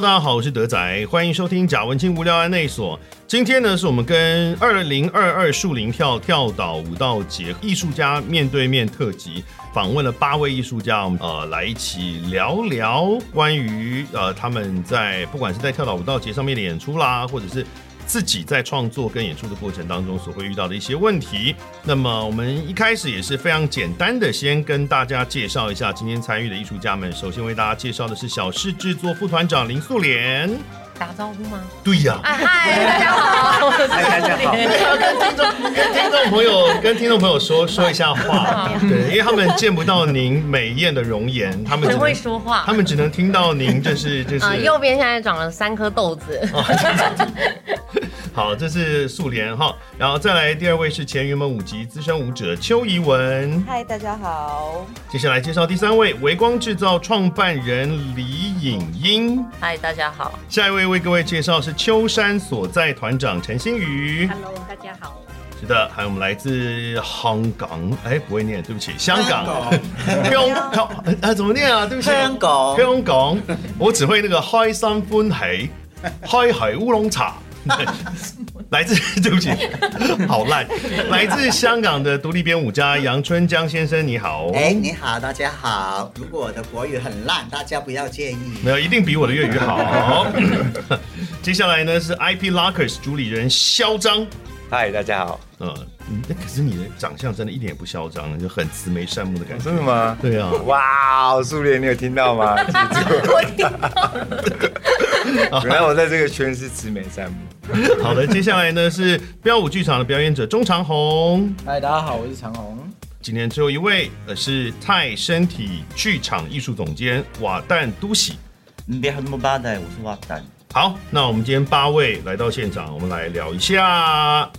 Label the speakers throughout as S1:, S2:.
S1: 大家好，我是德仔，欢迎收听贾文清无聊案内所。今天呢，是我们跟二零二二树林跳跳岛舞蹈节艺术家面对面特辑，访问了八位艺术家，我们呃来一起聊聊关于呃他们在不管是在跳岛舞蹈节上面的演出啦，或者是。自己在创作跟演出的过程当中所会遇到的一些问题。那么我们一开始也是非常简单的，先跟大家介绍一下今天参与的艺术家们。首先为大家介绍的是小事制作副团长林素莲。
S2: 打招呼吗？
S1: 对呀、啊。
S2: 嗨，大家好。
S1: 嗨，大家好。跟听众、跟听众朋友、跟听众朋友说说一下话。对，因为他们见不到您美艳的容颜，他们只
S2: 会说话，
S1: 他们只能听到您就是 就是。
S2: 啊，右边现在长了三颗豆子。
S1: 好，这是素莲哈，然后再来第二位是前云门舞集资深舞者邱怡文。
S3: 嗨，大家好。
S1: 接下来介绍第三位微光制造创办人李颖英。
S4: 嗨，大家好。
S1: 下一位为各位介绍是秋山所在团长陈星宇。
S5: Hello，大家好。
S1: 是的，还有我们来自香港，哎，不会念，对不起，香港。香港，啊，怎么念啊？对不起，
S4: 香港。
S1: 香港，我只会那个开心欢喜，开海乌龙茶。来自 对不起，好烂。来自香港的独立编舞家杨春江先生，你好。
S6: 哎，你好，大家好。如果我的国语很烂，大家不要介意。
S1: 没有，一定比我的粤语好。接下来呢是 IP Lockers 主理人嚣张。
S7: 嗨，大家好。
S1: 嗯，那可是你的长相真的一点也不嚣张，就很慈眉善目的感觉。
S7: 真的吗？
S1: 对啊。
S7: 哇，素莲，你有听到吗？
S2: 我听到。
S7: 原来我在这个圈是慈眉善目。
S1: 好的，接下来呢是标舞剧场的表演者钟长虹。
S8: 嗨，大家好，我是长虹。
S1: 今天最后一位呃是泰身体剧场艺术总监瓦旦都喜。
S9: 你，别喊那么八代，我是瓦旦。
S1: 好，那我们今天八位来到现场，我们来聊一下。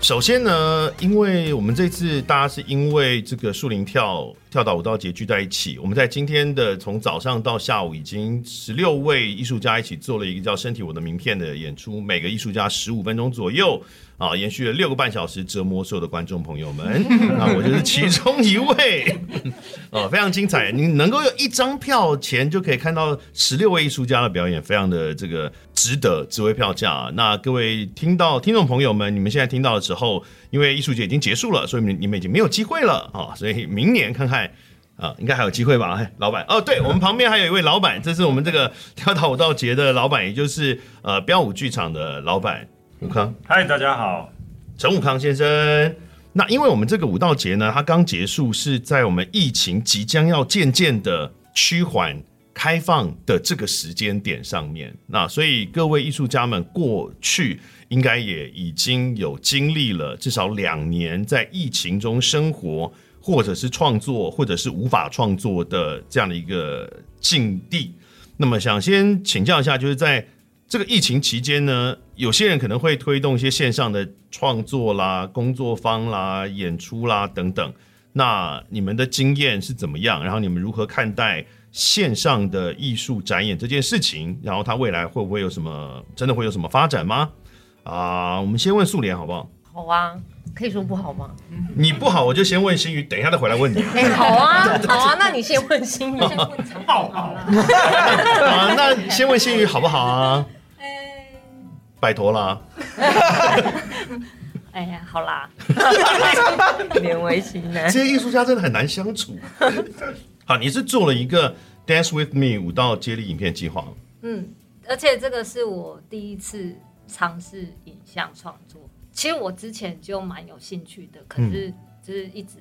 S1: 首先呢，因为我们这次大家是因为这个树林跳跳岛舞蹈节聚在一起，我们在今天的从早上到下午，已经十六位艺术家一起做了一个叫《身体我的名片》的演出，每个艺术家十五分钟左右。啊，延续了六个半小时，折磨所有的观众朋友们。那我就是其中一位。哦，非常精彩！你能够有一张票钱就可以看到十六位艺术家的表演，非常的这个值得，值回票价。那各位听到听众朋友们，你们现在听到的时候，因为艺术节已经结束了，所以你们已经没有机会了啊。所以明年看看啊，应该还有机会吧？老板哦，对，我们旁边还有一位老板，这是我们这个跳岛舞蹈节的老板，也就是呃标舞剧场的老板。武康，
S10: 嗨，大家好，
S1: 陈武康先生。那因为我们这个舞蹈节呢，它刚结束，是在我们疫情即将要渐渐的趋缓开放的这个时间点上面。那所以各位艺术家们过去应该也已经有经历了至少两年在疫情中生活，或者是创作，或者是无法创作的这样的一个境地。那么想先请教一下，就是在这个疫情期间呢，有些人可能会推动一些线上的创作啦、工作坊啦、演出啦等等。那你们的经验是怎么样？然后你们如何看待线上的艺术展演这件事情？然后它未来会不会有什么真的会有什么发展吗？啊、呃，我们先问素莲好不好？
S2: 好啊，可以说不好吗？
S1: 你不好，我就先问新宇，等一下再回来问你。
S2: 哎、欸，好啊，好啊，那你先问欣瑜。
S10: 好好了。
S1: 啊，那先问新宇好不好啊？拜托啦！
S2: 哎呀，好啦，勉为其难。
S1: 这些艺术家真的很难相处。好，你是做了一个 Dance with Me 舞蹈接力影片计划。
S5: 嗯，而且这个是我第一次尝试影像创作。其实我之前就蛮有兴趣的，可是就是一直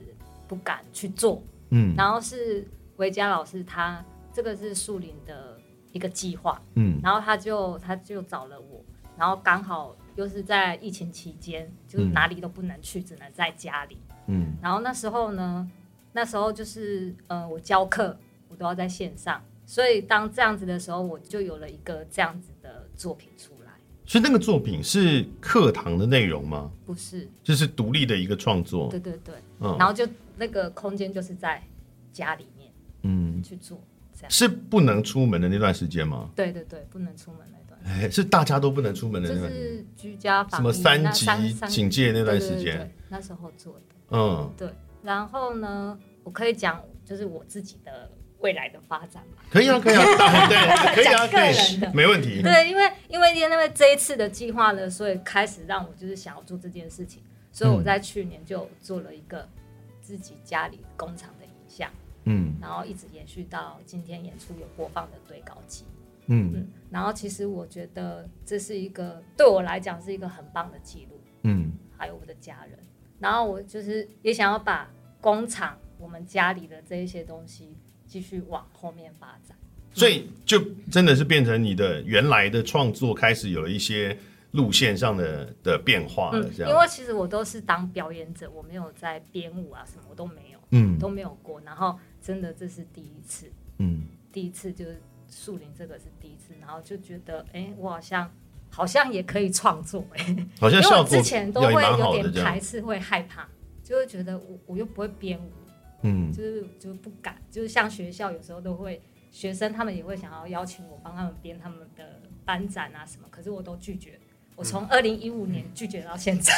S5: 不敢去做。嗯，然后是维嘉老师他，他这个是树林的一个计划。嗯，然后他就他就找了我。然后刚好又是在疫情期间，就哪里都不能去，嗯、只能在家里。嗯，然后那时候呢，那时候就是呃，我教课，我都要在线上，所以当这样子的时候，我就有了一个这样子的作品出来。
S1: 所以那个作品是课堂的内容吗？
S5: 不是，
S1: 就是独立的一个创作。
S5: 对对对，嗯，然后就那个空间就是在家里面，嗯，去做这样。
S1: 是不能出门的那段时间吗？
S5: 对对对，不能出门那段。
S1: 哎，是大家都不能出门的那段，
S5: 就是居家
S1: 什么三级警戒那段时间，
S5: 那时候做的。嗯，对。然后呢，我可以讲，就是我自己的未来的发展嘛。
S1: 可以啊，可以啊，对，可以啊，
S5: 个人的。
S1: 没问题。
S5: 对，因为因为因为这一次的计划呢，所以开始让我就是想要做这件事情，所以我在去年就做了一个自己家里工厂的影像，嗯，然后一直延续到今天演出有播放的对讲机，嗯。嗯，然后其实我觉得这是一个对我来讲是一个很棒的记录，嗯，还有我的家人，然后我就是也想要把工厂我们家里的这一些东西继续往后面发展。
S1: 所以就真的是变成你的原来的创作开始有了一些路线上的的变化了，这样。
S5: 因为其实我都是当表演者，我没有在编舞啊什么，我都没有，嗯，都没有过。然后真的这是第一次，嗯，第一次就是树林这个是第一次，然后就觉得，哎，我好像好像也可以创作，哎，
S1: 好像
S5: 因为我之前都会有点排斥，会害怕，就会觉得我我又不会编舞，嗯，就是就不敢，就是像学校有时候都会。学生他们也会想要邀请我帮他们编他们的班展啊什么，可是我都拒绝。我从二零一五年拒绝到现在。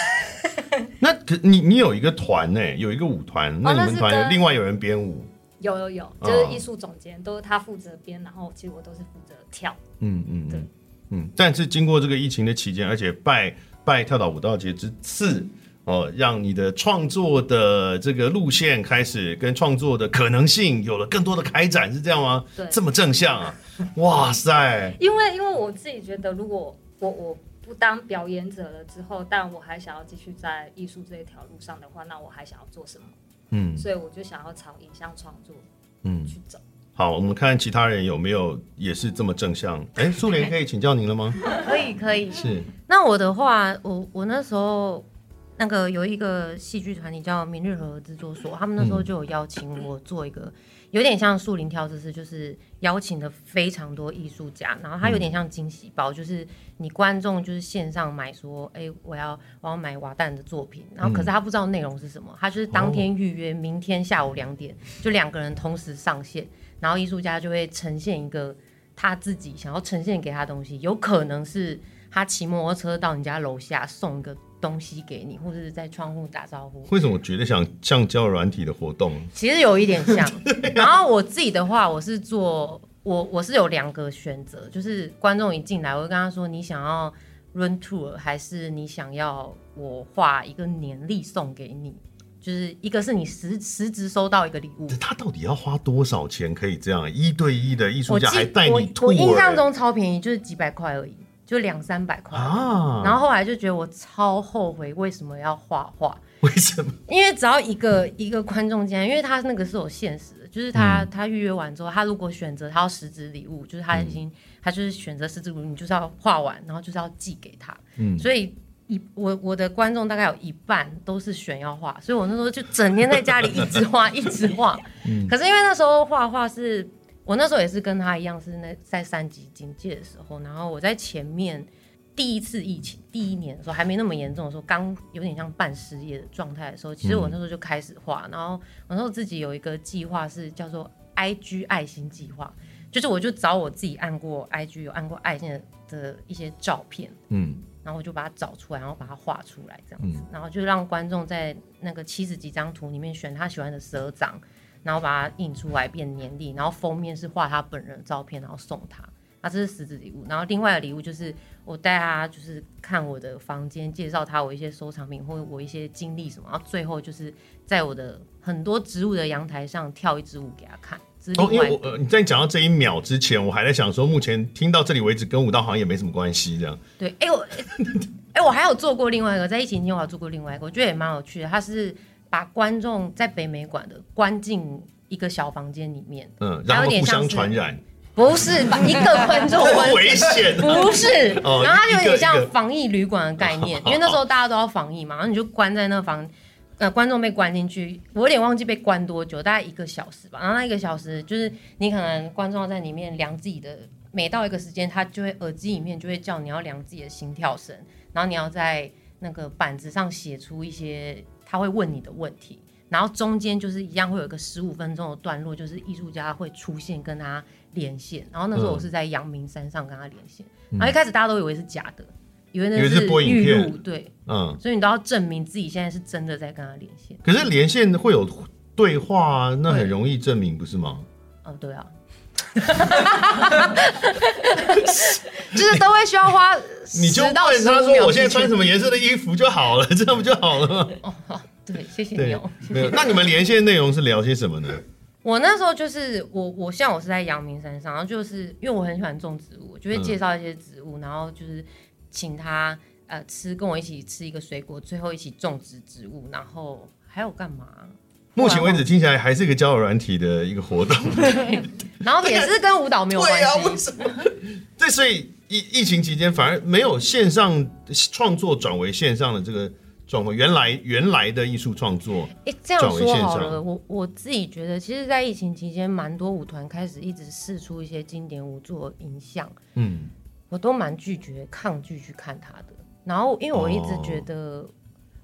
S1: 那可你你有一个团呢？有一个舞团，那你们团另外有人编舞？
S5: 有有有，就是艺术总监都是他负责编，然后其实我都是负责跳。嗯嗯，对，
S1: 嗯。但是经过这个疫情的期间，而且拜拜跳岛舞蹈节之赐。哦，让你的创作的这个路线开始跟创作的可能性有了更多的开展，是这样吗？
S5: 对，
S1: 这么正向啊！哇塞！
S5: 因为因为我自己觉得，如果我我不当表演者了之后，但我还想要继续在艺术这一条路上的话，那我还想要做什么？嗯，所以我就想要朝影像创作嗯去走。
S1: 好，我们看其他人有没有也是这么正向。哎，素莲可以请教您了吗？
S2: 可以可以。
S1: 是。
S2: 那我的话，我我那时候。那个有一个戏剧团体叫明日和制作所，他们那时候就有邀请我做一个有点像树林跳这次，就是邀请的非常多艺术家，然后他有点像惊喜包，就是你观众就是线上买说，哎，我要我要买瓦旦的作品，然后可是他不知道内容是什么，他就是当天预约，明天下午两点就两个人同时上线，然后艺术家就会呈现一个他自己想要呈现给他的东西，有可能是他骑摩托车到你家楼下送一个。东西给你，或者是在窗户打招呼。
S1: 为什么我觉得像橡胶软体的活动？
S2: 其实有一点像。啊、然后我自己的话，我是做我我是有两个选择，就是观众一进来，我会跟他说：“你想要 run tour，还是你想要我画一个年历送给你？就是一个是你实实质收到一个礼物。”
S1: 他到底要花多少钱可以这样一对一的艺术家还带你？
S2: 我，我印象中超便宜，就是几百块而已。就两三百块，啊、然后后来就觉得我超后悔，为什么要画画？
S1: 为什么？
S2: 因为只要一个一个观众进来，因为他那个是有限时的，就是他、嗯、他预约完之后，他如果选择他要实质礼物，就是他已经、嗯、他就是选择实质礼物，你就是要画完，然后就是要寄给他。嗯，所以一我我的观众大概有一半都是选要画，所以我那时候就整天在家里一直画 一直画。嗯，可是因为那时候画画是。我那时候也是跟他一样，是那在三级警戒的时候，然后我在前面第一次疫情第一年的时候还没那么严重的时候，刚有点像半失业的状态的时候，其实我那时候就开始画，然后我那时候自己有一个计划是叫做 IG 爱心计划，就是我就找我自己按过 IG 有按过爱心的的一些照片，嗯，然后我就把它找出来，然后把它画出来这样子，然后就让观众在那个七十几张图里面选他喜欢的蛇掌。然后把它印出来变年历，然后封面是画他本人的照片，然后送他。那这是实质礼物。然后另外的礼物就是我带他就是看我的房间，介绍他我一些收藏品或者我一些经历什么。然后最后就是在我的很多植物的阳台上跳一支舞给他看。
S1: 哦，因为我呃你在讲到这一秒之前，我还在想说，目前听到这里为止跟舞蹈好像也没什么关系这样。
S2: 对，哎我哎我还有做过另外一个，在疫情期间我还做过另外一个，我觉得也蛮有趣的。他是。把观众在北美馆的关进一个小房间里面，
S1: 嗯，然后互相传染，
S2: 不是把一个观众
S1: 危险，
S2: 不是，然后它就有点像防疫旅馆的概念，因为那时候大家都要防疫嘛，然后你就关在那房，呃，观众被关进去，我有点忘记被关多久，大概一个小时吧，然后那一个小时就是你可能观众在里面量自己的，每到一个时间，他就会耳机里面就会叫你要量自己的心跳声，然后你要在那个板子上写出一些。他会问你的问题，然后中间就是一样会有一个十五分钟的段落，就是艺术家会出现跟他连线。然后那时候我是在阳明山上跟他连线，然后一开始大家都以为是假的，以为那是预录，对，嗯，所以你都要证明自己现在是真的在跟他连线。
S1: 可是连线会有对话，啊那很容易证明，不是吗？
S2: 哦，对啊，就是都会需要花
S1: 你就问他说：“我现在穿什么颜色的衣服就好了，这样不就好了吗？”
S2: 哦，好，对，谢谢你哦。
S1: 没有，那你们连线内容是聊些什么呢？
S2: 我那时候就是我，我像我是在阳明山上，然后就是因为我很喜欢种植物，就会介绍一些植物，嗯、然后就是请他呃吃，跟我一起吃一个水果，最后一起种植植物，然后还有干嘛？
S1: 目前为止听起来还是一个交友软体的一个活
S2: 动，然后也是跟舞蹈没有关系。对啊，为什么？
S1: 对，所以疫疫情期间反而没有线上创作转为线上的这个。转回原来原来的艺术创作，
S2: 哎，这样说好了，我我自己觉得，其实，在疫情期间，蛮多舞团开始一直试出一些经典舞作影像，嗯，我都蛮拒绝、抗拒去看他的。然后，因为我一直觉得。哦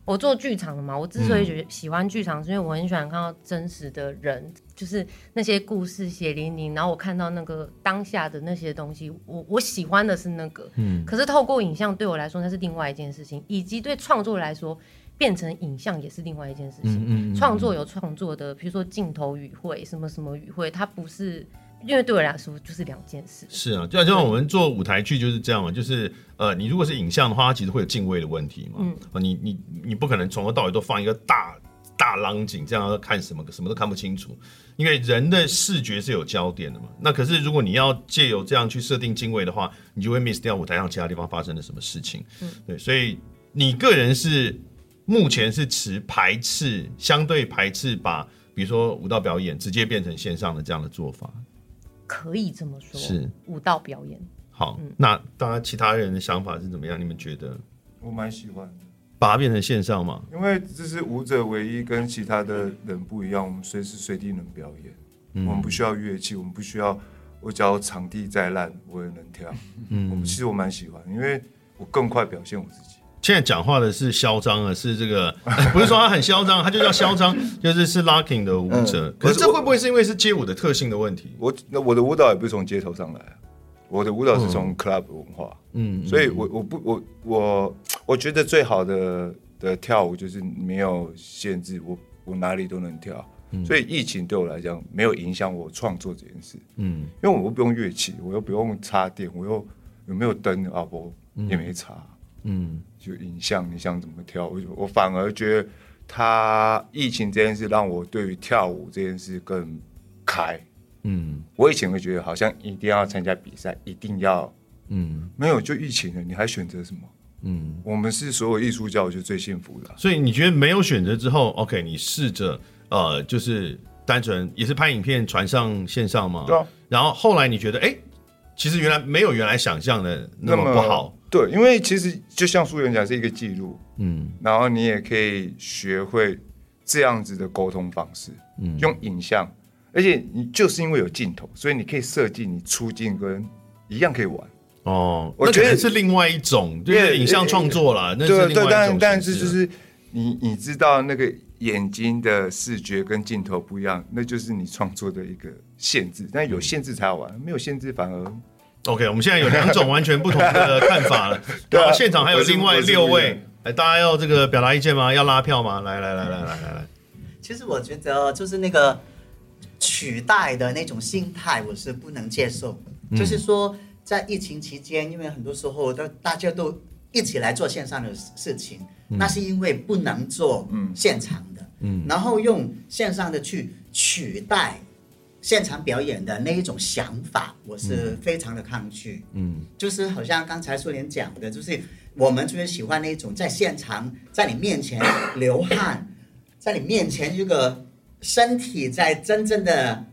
S2: 我做剧场的嘛，我之所以觉得喜欢剧场，是因为我很喜欢看到真实的人，就是那些故事血淋淋，然后我看到那个当下的那些东西，我我喜欢的是那个。嗯。可是透过影像对我来说，那是另外一件事情，以及对创作来说，变成影像也是另外一件事情。嗯嗯。创作有创作的，比如说镜头语汇，什么什么语汇，它不是。因为对我来说就是两件事。是
S1: 啊，就像我们做舞台剧就是这样嘛，就是呃，你如果是影像的话，它其实会有敬畏的问题嘛。嗯。你你你不可能从头到尾都放一个大大浪景，这样看什么什么都看不清楚。因为人的视觉是有焦点的嘛。那可是如果你要借由这样去设定敬畏的话，你就会 miss 掉舞台上其他地方发生了什么事情。嗯。对，所以你个人是目前是持排斥，相对排斥把比如说舞蹈表演直接变成线上的这样的做法。
S2: 可以这么说，是舞蹈表演。
S1: 好，嗯、那当然，其他人的想法是怎么样？你们觉得？
S7: 我蛮喜欢的，
S1: 把它变成线上嘛？
S7: 因为这是舞者唯一跟其他的人不一样，我们随时随地能表演，嗯、我们不需要乐器，我们不需要，我只要场地再烂，我也能跳。嗯，我其实我蛮喜欢，因为我更快表现我自己。
S1: 现在讲话的是嚣张啊，是这个，不是说他很嚣张，他就叫嚣张，就是是 locking 的舞者。嗯、可是这会不会是因为是街舞的特性的问题？
S7: 我那我的舞蹈也不是从街头上来，我的舞蹈是从 club 文化，嗯，所以我我不我我我觉得最好的的跳舞就是没有限制，我我哪里都能跳，嗯、所以疫情对我来讲没有影响我创作这件事，嗯，因为我又不用乐器，我又不用插电，我又有没有灯？啊？不也没插。嗯，就影像，你想怎么跳？我我反而觉得，他疫情这件事让我对于跳舞这件事更开。嗯，我以前会觉得好像一定要参加比赛，一定要，嗯，没有就疫情了，你还选择什么？嗯，我们是所有艺术家，我觉得最幸福的。
S1: 所以你觉得没有选择之后，OK，你试着呃，就是单纯也是拍影片传上线上嘛？对啊。然后后来你觉得，哎、欸，其实原来没有原来想象的那么不好。
S7: 对，因为其实就像素媛讲，是一个记录，嗯，然后你也可以学会这样子的沟通方式，嗯，用影像，而且你就是因为有镜头，所以你可以设计你出镜跟一样可以玩。
S1: 哦，我觉得是另外一种，对，影像创作啦，那
S7: 对，但但是就是你你知道那个眼睛的视觉跟镜头不一样，那就是你创作的一个限制。但有限制才好玩，没有限制反而。
S1: OK，我们现在有两种完全不同的看法了。对啊，现场还有另外六位，哎，大家要这个表达意见吗？要拉票吗？来来来来来来来。
S6: 其实我觉得就是那个取代的那种心态，我是不能接受。嗯、就是说，在疫情期间，因为很多时候都大家都一起来做线上的事情，嗯、那是因为不能做现场的，嗯，然后用线上的去取代。现场表演的那一种想法，我是非常的抗拒。嗯，就是好像刚才苏莲讲的，就是我们就是喜欢那种在现场，在你面前流汗，在你面前这个身体在真正的，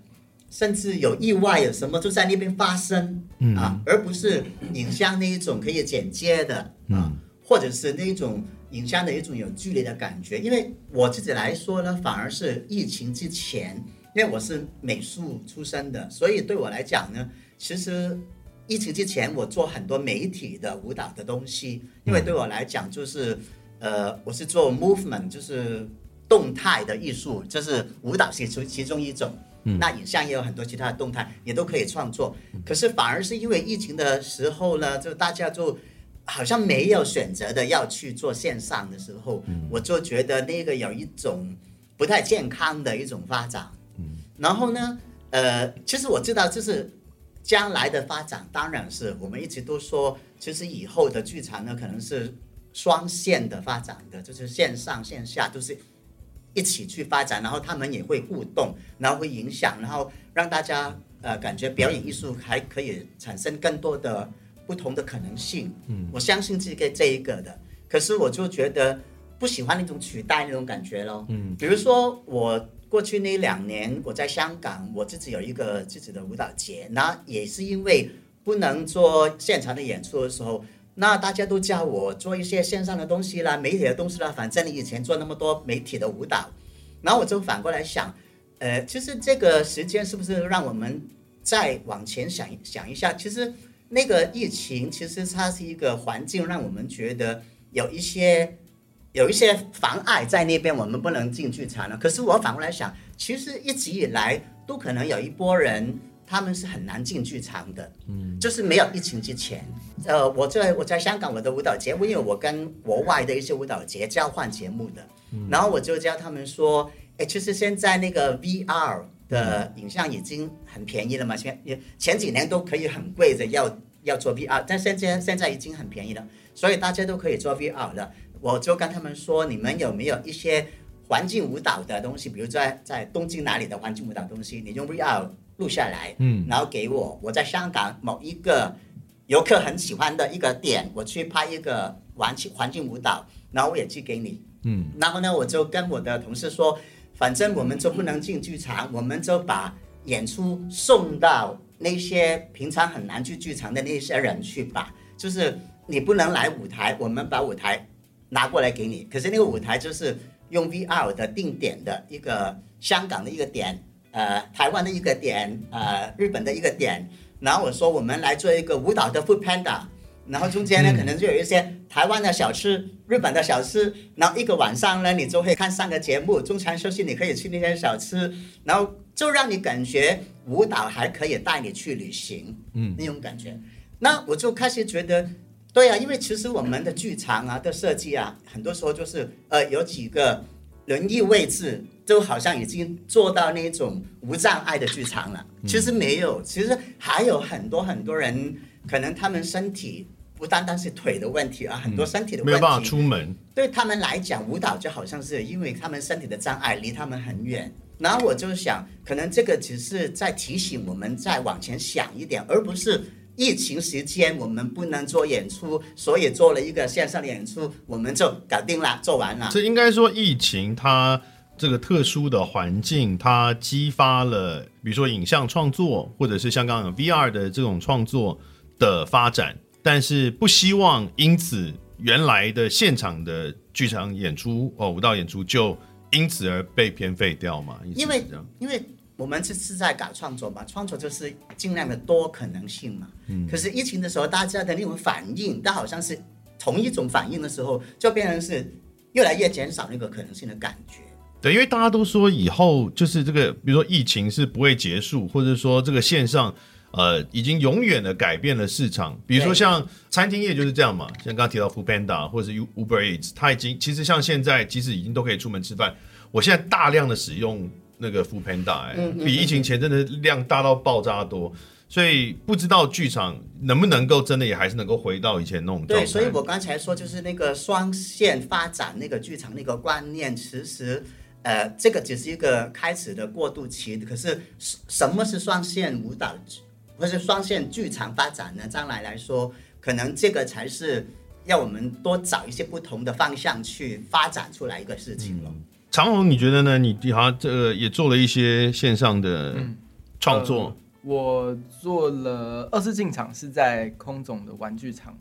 S6: 甚至有意外有什么就在那边发生，嗯啊，而不是影像那一种可以剪接的啊，或者是那一种影像的一种有距离的感觉。因为我自己来说呢，反而是疫情之前。因为我是美术出身的，所以对我来讲呢，其实疫情之前我做很多媒体的舞蹈的东西，因为对我来讲就是，呃，我是做 movement，就是动态的艺术，就是舞蹈是其其中一种，那影像也有很多其他的动态，也都可以创作。可是反而是因为疫情的时候呢，就大家就好像没有选择的要去做线上的时候，我就觉得那个有一种不太健康的一种发展。然后呢，呃，其实我知道，就是将来的发展，当然是我们一直都说，其实以后的剧场呢，可能是双线的发展的，就是线上线下都是一起去发展，然后他们也会互动，然后会影响，然后让大家呃感觉表演艺术还可以产生更多的不同的可能性。嗯，我相信这个这一个的，可是我就觉得不喜欢那种取代那种感觉咯。嗯，比如说我。过去那两年，我在香港，我自己有一个自己的舞蹈节，那也是因为不能做现场的演出的时候，那大家都叫我做一些线上的东西啦、媒体的东西啦。反正你以前做那么多媒体的舞蹈，然后我就反过来想，呃，其实这个时间是不是让我们再往前想想一下？其实那个疫情，其实它是一个环境，让我们觉得有一些。有一些妨碍在那边，我们不能进剧场了。可是我反过来想，其实一直以来都可能有一波人，他们是很难进剧场的。嗯，就是没有疫情之前，呃，我在我在香港我的舞蹈节目，因为我跟国外的一些舞蹈节交换节目的，嗯然后我就教他们说，哎，其实现在那个 VR 的影像已经很便宜了嘛，前前几年都可以很贵的要要做 VR，但现在现在已经很便宜了，所以大家都可以做 VR 了。我就跟他们说，你们有没有一些环境舞蹈的东西？比如在在东京哪里的环境舞蹈东西，你用 VR 录下来，嗯，然后给我。我在香港某一个游客很喜欢的一个点，我去拍一个环境环境舞蹈，然后我也寄给你，嗯。然后呢，我就跟我的同事说，反正我们就不能进剧场，我们就把演出送到那些平常很难去剧场的那些人去吧。就是你不能来舞台，我们把舞台。拿过来给你，可是那个舞台就是用 VR 的定点的一个香港的一个点，呃，台湾的一个点，呃，日本的一个点。然后我说我们来做一个舞蹈的 Food Panda，然后中间呢可能就有一些台湾的小吃、日本的小吃。然后一个晚上呢，你就会看三个节目，中场休息你可以去那些小吃，然后就让你感觉舞蹈还可以带你去旅行，嗯，那种感觉。那我就开始觉得。对啊，因为其实我们的剧场啊的设计啊，很多时候就是呃有几个轮椅位置，就好像已经做到那种无障碍的剧场了。其实没有，其实还有很多很多人，可能他们身体不单单是腿的问题啊，很多身体的问题，嗯，没有办法出门。对他们来讲，舞蹈就好像是因为他们身体的障碍离他们很远。然后我就想，可能这个只是在提醒我们再往前想一点，而不是。疫情时间我们不能做演出，所以做了一个线上的演出，我们就搞定了，做完了。这
S1: 应该说，疫情它这个特殊的环境，它激发了，比如说影像创作，或者是像刚刚 VR 的这种创作的发展，但是不希望因此原来的现场的剧场演出哦，舞蹈演出就因此而被偏废掉嘛？
S6: 因为因为。我们是是在搞创作嘛，创作就是尽量的多可能性嘛。嗯。可是疫情的时候，大家的那种反应，但好像是同一种反应的时候，就变成是越来越减少那个可能性的感觉。
S1: 对，因为大家都说以后就是这个，比如说疫情是不会结束，或者说这个线上呃已经永远的改变了市场。比如说像餐厅业就是这样嘛，像刚刚提到 Foodpanda 或者是 Uber Eats，它已经其实像现在即使已经都可以出门吃饭。我现在大量的使用。那个 foodpanda 哎，比疫情前真的量大到爆炸多，所以不知道剧场能不能够真的也还是能够回到以前那种。
S6: 对，所以我刚才说就是那个双线发展那个剧场那个观念，其实呃，这个只是一个开始的过渡期。可是什么是双线舞蹈或是双线剧场发展呢？将来来说，可能这个才是要我们多找一些不同的方向去发展出来一个事情了。嗯长虹，你觉得呢？你好像这个也做了一些线上的创作。嗯
S3: 呃、我做了二次进场，是在空总的玩具厂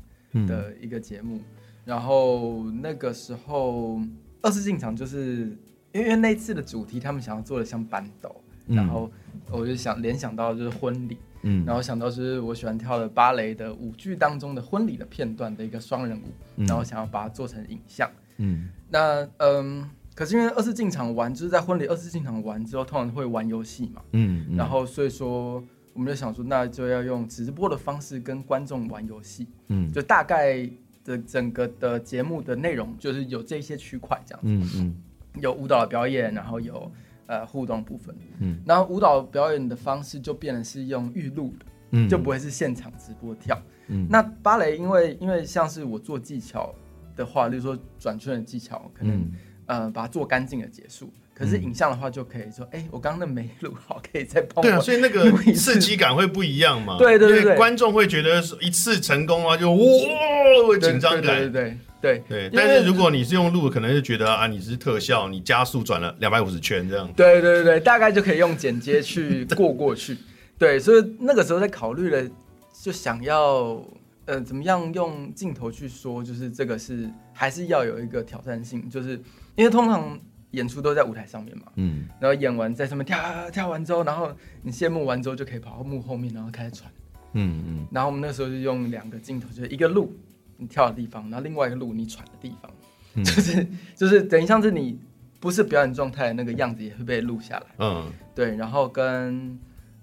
S3: 的一个节目。嗯、然后那个时候二次进场就是因为那次的主题，他们想要做的像板斗，嗯、然后我就想联想到就是婚礼，嗯，然后想到是我喜欢跳的芭蕾的舞剧当中的婚礼的片段的一个双人舞，嗯、然后想要把它做成影像，嗯，那嗯。可是因为二次进场玩，就是在婚礼二次进场玩之后，通常会玩游戏嘛，嗯，嗯，然后所以说我们就想说，那就要用直播的方式跟观众玩游戏，嗯，就大概的整个的节目的内容就是有这些区块这样子，嗯嗯，有舞蹈的表演，然后有呃互动部分。嗯，然后舞蹈表演的方式就变成是用预录的，嗯，就不会是现场直播跳。嗯，那芭蕾因为因为像是我做技巧的话，例如说转圈的技巧，可能、嗯、呃把它做干净的结束。可是影像的话就可以说，哎、欸，我刚刚那没录好，可以再帮我。
S1: 对啊，所以那个刺激感会不一样嘛。
S3: 对对对，对，
S1: 观众会觉得一次成功啊，就哇，会紧张感。
S3: 对对对对
S1: 对。但是如果你是用录，可能就觉得啊，你是特效，你加速转了两百五十圈这样。
S3: 对对对，大概就可以用剪接去过过去。对，所以那个时候在考虑了，就想要呃怎么样用镜头去说，就是这个是还是要有一个挑战性，就是因为通常。演出都在舞台上面嘛，嗯，然后演完在上面跳跳完之后，然后你谢幕完之后就可以跑到幕后面，然后开始喘，嗯嗯，然后我们那时候就用两个镜头，就是一个路你跳的地方，然后另外一个路你喘的地方，嗯、就是就是等于像是你不是表演状态的那个样子也会被录下来，嗯，对，然后跟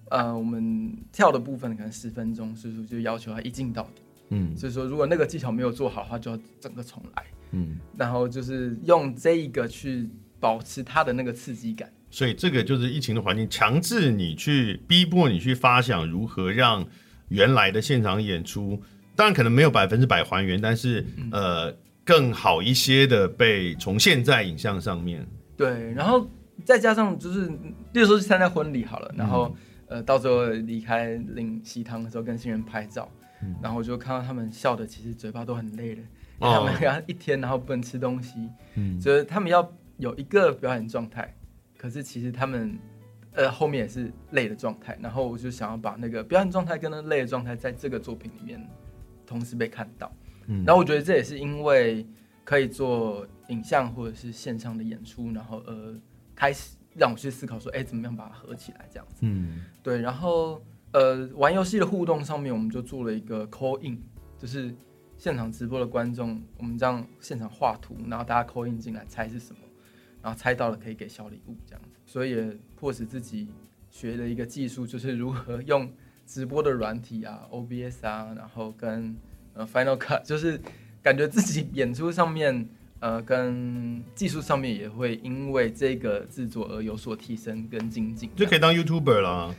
S3: 呃我们跳的部分可能十分钟，所以说就要求他一镜到底，嗯，所以说如果那个技巧没有做好的话，就要整个重来，嗯，然后就是用这一个去。保持它的那个刺激感，
S1: 所以这个就是疫情的环境，强制你去逼迫你去发想如何让原来的现场演出，当然可能没有百分之百还原，但是、嗯、呃更好一些的被重现在影像上面。
S3: 对，然后再加上就是，比如说去参加婚礼好了，然后、嗯、呃到时候离开领喜糖的时候跟新人拍照，嗯、然后就看到他们笑的，其实嘴巴都很累的，他们要一天然后不能吃东西，嗯，就是他们要。有一个表演状态，可是其实他们，呃，后面也是累的状态。然后我就想要把那个表演状态跟那累的状态，在这个作品里面同时被看到。嗯，然后我觉得这也是因为可以做影像或者是线上的演出，然后呃，开始让我去思考说，哎，怎么样把它合起来这样子。嗯，对。然后呃，玩游戏的互动上面，我们就做了一个 call in，就是现场直播的观众，我们这样现场画图，然后大家扣印进来猜是什么。然后猜到了可以给小礼物这样子，所以也迫使自己学了一个技术，就是如何用直播的软体啊，OBS 啊，然后跟呃 Final Cut，就是感觉自己演出上面呃跟技术上面也会因为这个制作而有所提升跟精进，
S1: 就可以当 YouTuber 了。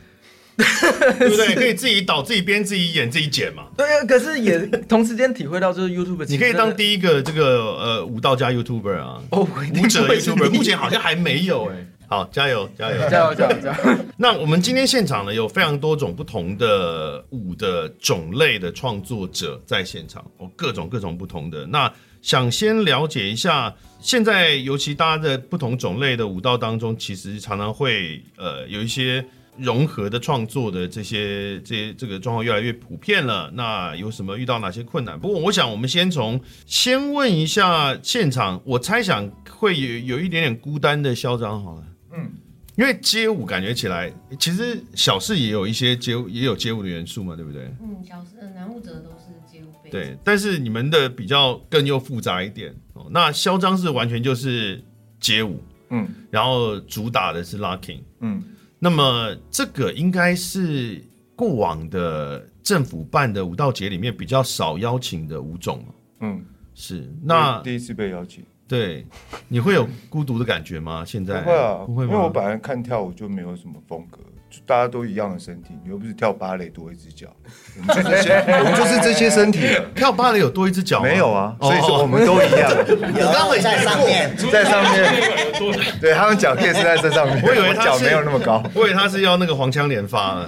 S1: 对不对？可以自己导、自己编、自己演、自己剪嘛？
S3: 对啊，可是也同时间体会到，就是 YouTuber，
S1: 你可以当第一个这个呃舞蹈家 YouTuber 啊，哦，舞者 YouTuber，目前好像还没有哎。好，加油，加油，
S3: 加油，加油，加油！
S1: 那我们今天现场呢，有非常多种不同的舞的种类的创作者在现场，哦，各种各种不同的。那想先了解一下，现在尤其大家在不同种类的舞蹈当中，其实常常会呃有一些。融合的创作的这些这些这个状况越来越普遍了。那有什么遇到哪些困难？不过我想我们先从先问一下现场，我猜想会有有一点点孤单的嚣张好了。嗯，因为街舞感觉起来，其实小事也有一些街舞也有街舞的元素嘛，对不对？
S2: 嗯，小事男舞者都是街舞背景。
S1: 对，但是你们的比较更又复杂一点哦。那嚣张是完全就是街舞，嗯，然后主打的是 locking，嗯。那么这个应该是过往的政府办的舞蹈节里面比较少邀请的舞种。嗯，是。那
S7: 第一次被邀请，
S1: 对，你会有孤独的感觉吗？现在
S7: 不会啊，不会？因为我本来看跳舞就没有什么风格。大家都一样的身体，你又不是跳芭蕾多一只脚，我们就这些，我们就是这些身体了。
S1: 跳芭蕾有多一只脚？
S7: 没有啊，所以说我们都一样。
S6: 有刚会在上面，
S7: 在上面。对，他们脚可以是在这上面。
S1: 我以为他
S7: 脚没有那么高，
S1: 我以为他是要那个黄腔连发。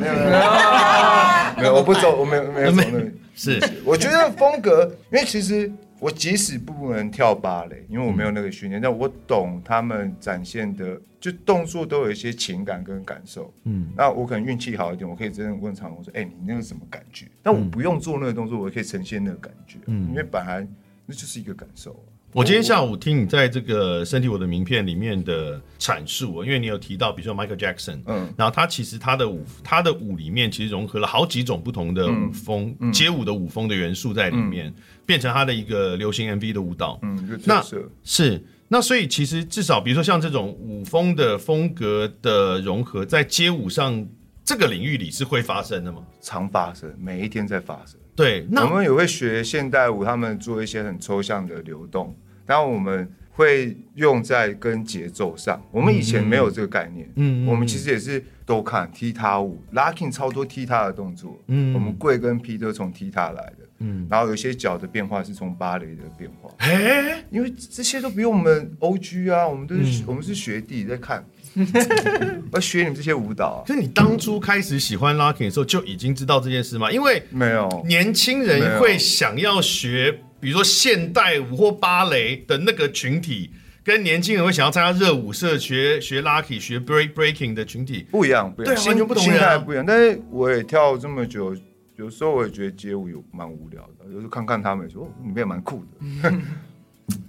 S7: 没有，我不走，我没有没有走那。
S1: 是，
S7: 我觉得风格，因为其实。我即使不能跳芭蕾，因为我没有那个训练，嗯、但我懂他们展现的，就动作都有一些情感跟感受。嗯，那我可能运气好一点，我可以真的问长龙说：“哎、欸，你那个什么感觉？”但我不用做那个动作，我也可以呈现那个感觉。嗯，因为本来那就是一个感受。
S1: 我今天下午听你在这个《身体我的名片》里面的阐述，因为你有提到，比如说 Michael Jackson，嗯，然后他其实他的舞，他的舞里面其实融合了好几种不同的舞风，嗯、街舞的舞风的元素在里面，嗯、变成他的一个流行 MV 的舞蹈。
S7: 嗯，那
S1: 是那所以其实至少比如说像这种舞风的风格的融合，在街舞上这个领域里是会发生的吗？
S7: 常发生，每一天在发生。
S1: 对，那
S7: 我们也会学现代舞，他们做一些很抽象的流动。然后我们会用在跟节奏上。我们以前没有这个概念，嗯，我们其实也是都看踢踏舞，locking 超多踢踏的动作，嗯，我们跪跟劈都从踢踏来的，嗯，然后有些脚的变化是从芭蕾的变化，哎，因为这些都比我们 OG 啊，我们都是我们是学弟在看。我要学你们这些舞蹈。
S1: 就你当初开始喜欢 locking 的时候，就已经知道这件事吗？因为
S7: 没有。
S1: 年轻人会想要学，比如说现代舞或芭蕾的那个群体，跟年轻人会想要参加热舞社学学 locking 学 break breaking 的群体
S7: 不一样，不一样，
S1: 对，完全不同，心态
S7: 不一样。但是我也跳这么久，有时候我也觉得街舞有蛮无聊的，有时候看看他们说，你们也蛮酷的。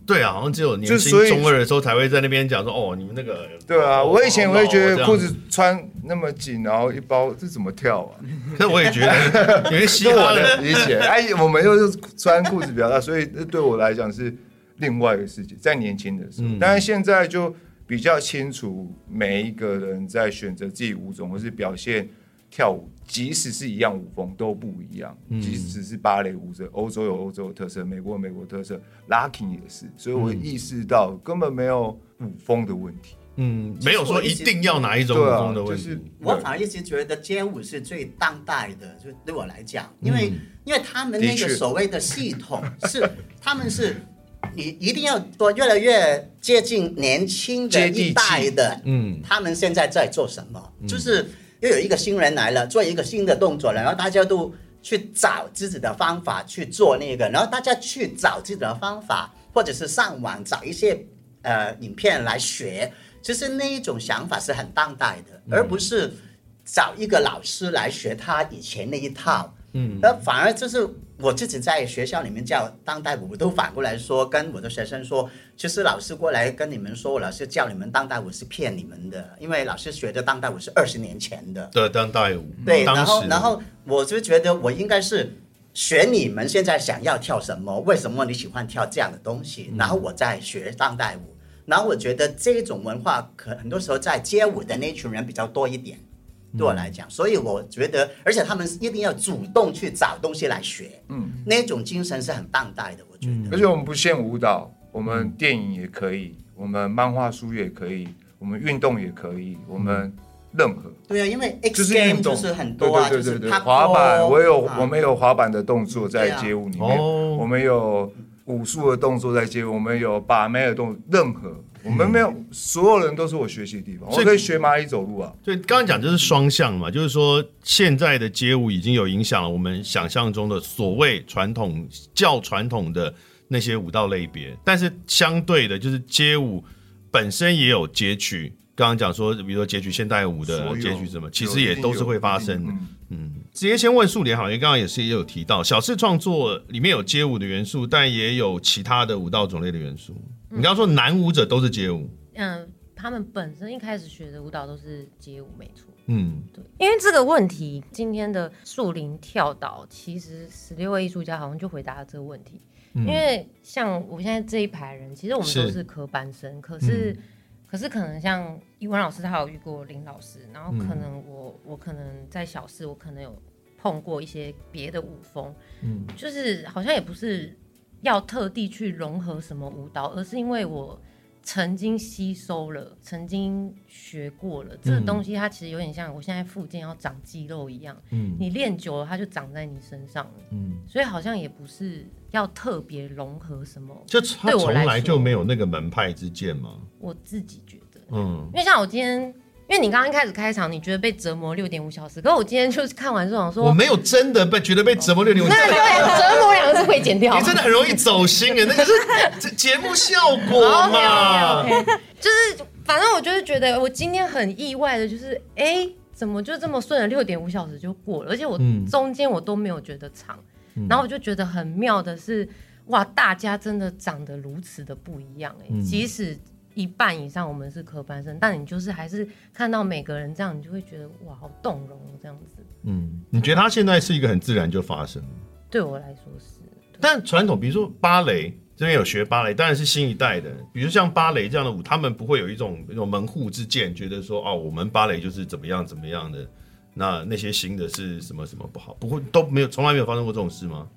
S1: 对啊，好像只有年轻中二的时候才会在那边讲说哦，你们那个
S7: 对啊，我以前我也觉得裤子穿那么紧，然后一包这怎么跳啊？
S1: 可是我也觉得，因为西我的
S7: 理解，哎，我们又是穿裤子比较大，所以对我来讲是另外一个世界。在年轻的时候，但是现在就比较清楚，每一个人在选择自己舞种或是表现跳舞。即使是一样舞风都不一样，嗯、即使是芭蕾舞者，欧洲有欧洲的特色，美国有美国特色，locking 也是，所以我意识到根本没有舞风的问题，
S1: 嗯，没有说一定要哪一种舞风的问题。
S6: 啊就是、我反而一直觉得街舞是最当代的，就对我来讲，因为、嗯、因为他们那个所谓的系统是，他们是你一定要多越来越接近年轻的一代的，嗯，他们现在在做什么，嗯、就是。又有一个新人来了，做一个新的动作，然后大家都去找自己的方法去做那个，然后大家去找自己的方法，或者是上网找一些呃影片来学，其实那一种想法是很当代的，而不是找一个老师来学他以前那一套。而反而就是我自己在学校里面教当代舞，都反过来说，跟我的学生说，其实老师过来跟你们说，我老师教你们当代舞是骗你们的，因为老师学的当代舞是二十年前的。
S1: 对，当代舞。
S6: 对，然后然后我就觉得我应该是学你们现在想要跳什么，为什么你喜欢跳这样的东西，然后我再学当代舞，然后我觉得这种文化可很多时候在街舞的那群人比较多一点。对我来讲，所以我觉得，而且他们一定要主动去找东西来学，嗯，那种精神是很当代的，我觉得。
S7: 而且我们不限舞蹈，我们电影也可以，我们漫画书也可以，我们运动也可以，我们任何。
S6: 对啊，因为 X game 就是很多啊，
S7: 对对对对，滑板，我有我们有滑板的动作在街舞里面，我们有武术的动作在街舞，我们有把妹的动作，任何。我们没有，所有人都是我学习的地方。我可以学蚂蚁走路啊。
S1: 所以刚刚讲就是双向嘛，就是说现在的街舞已经有影响了我们想象中的所谓传统较传统的那些舞蹈类别，但是相对的，就是街舞本身也有截取。刚刚讲说，比如说截取现代舞的截取什么，其实也都是会发生的。嗯，直接先问树莲好，因为刚刚也是也有提到，小试创作里面有街舞的元素，但也有其他的舞蹈种类的元素。你刚刚说男舞者都是街舞，
S2: 嗯，他们本身一开始学的舞蹈都是街舞，没错，嗯，对，因为这个问题，今天的树林跳岛其实十六位艺术家好像就回答了这个问题，嗯、因为像我现在这一排人，其实我们都是科班生，是可是，嗯、可是可能像一文老师他有遇过林老师，然后可能我、嗯、我可能在小四，我可能有碰过一些别的舞风，嗯，就是好像也不是。要特地去融合什么舞蹈，而是因为我曾经吸收了，曾经学过了，这个东西它其实有点像我现在附近要长肌肉一样，嗯，你练久了它就长在你身上了，嗯，所以好像也不是要特别融合什么，
S1: 就他从来就没有那个门派之见吗？
S2: 我自己觉得，嗯，因为像我今天。因为你刚刚一开始开场，你觉得被折磨六点五小时，可是我今天就是看完之后想说，
S1: 我没有真的被觉得被折磨六点五小时。
S2: 那对，折磨两个字会剪掉。
S1: 你真的很容易走心耶，那个是节目效果嘛。
S2: okay, okay, okay. 就是反正我就是觉得我今天很意外的，就是哎，怎么就这么顺了六点五小时就过了，而且我中间我都没有觉得长，嗯、然后我就觉得很妙的是，哇，大家真的长得如此的不一样哎，嗯、即使。一半以上我们是科班生，但你就是还是看到每个人这样，你就会觉得哇，好动容这样子。
S1: 嗯，你觉得他现在是一个很自然就发生？
S2: 对我来说是。
S1: 但传统，比如说芭蕾这边有学芭蕾，当然是新一代的。比如像芭蕾这样的舞，他们不会有一种那种门户之见，觉得说哦，我们芭蕾就是怎么样怎么样的。那那些新的是什么什么不好？不会都没有，从来没有发生过这种事吗？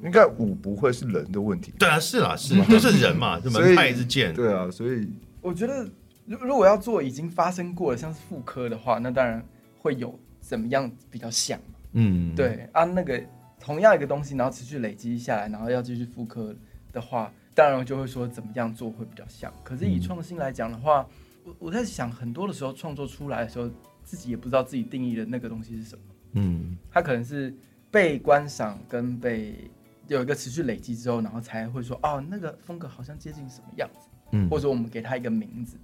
S3: 嗯，
S7: 应该五不会是人的问题。
S1: 对啊，是啦，是都是人嘛，就门派之见。
S7: 对啊，所以
S3: 我觉得，如如果要做已经发生过的，像是复刻的话，那当然会有怎么样比较像。嗯，对啊，那个同样一个东西，然后持续累积下来，然后要继续复刻的话，当然就会说怎么样做会比较像。可是以创新来讲的话，我我在想，很多的时候创作出来的时候，自己也不知道自己定义的那个东西是什么。嗯，它可能是被观赏跟被有一个持续累积之后，然后才会说哦，那个风格好像接近什么样子。嗯，或者我们给他一个名字，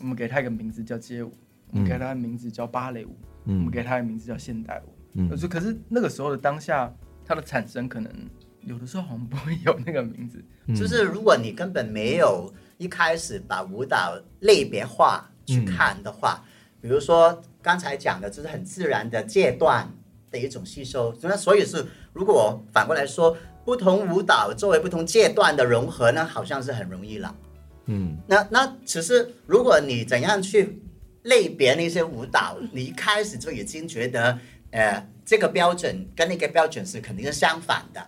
S3: 我们给他一个名字叫街舞，我们给他的名字叫芭蕾舞，嗯，我们给他的名字叫现代舞。嗯，可是可是那个时候的当下，它的产生可能有的时候好像不会有那个名字。
S6: 就是如果你根本没有一开始把舞蹈类别化去看的话，比如说刚才讲的，就是很自然的阶段的一种吸收。那所以是，如果反过来说，不同舞蹈作为不同阶段的融合呢，好像是很容易了。嗯，那那其实如果你怎样去类别那些舞蹈，你一开始就已经觉得。呃，这个标准跟那个标准是肯定是相反的，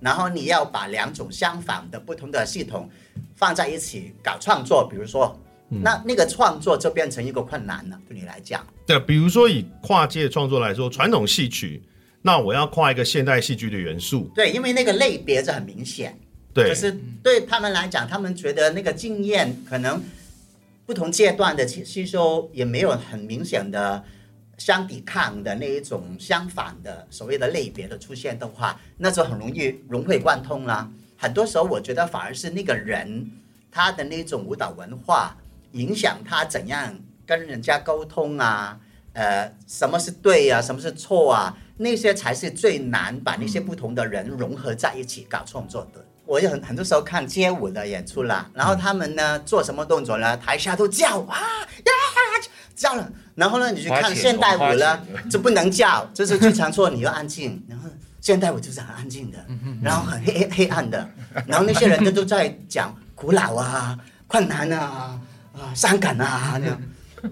S6: 然后你要把两种相反的不同的系统放在一起搞创作，比如说，嗯、那那个创作就变成一个困难了，对你来讲。
S1: 对，比如说以跨界创作来说，传统戏曲，那我要跨一个现代戏剧的元素。
S6: 对，因为那个类别是很明显，
S1: 对，
S6: 就是对他们来讲，他们觉得那个经验可能不同阶段的吸收也没有很明显的。相抵抗的那一种相反的所谓的类别的出现的话，那就很容易融会贯通啦。很多时候，我觉得反而是那个人他的那种舞蹈文化影响他怎样跟人家沟通啊，呃，什么是对啊，什么是错啊，那些才是最难把那些不同的人融合在一起搞创作的。我也很很多时候看街舞的演出啦，然后他们呢做什么动作呢？台下都叫啊呀，叫了。然后呢，你去看现代舞呢，就不能叫，就是经常说你要安静。然后现代舞就是很安静的，然后很黑黑暗的。然后那些人都都在讲古老啊、困难啊、啊伤感啊那样。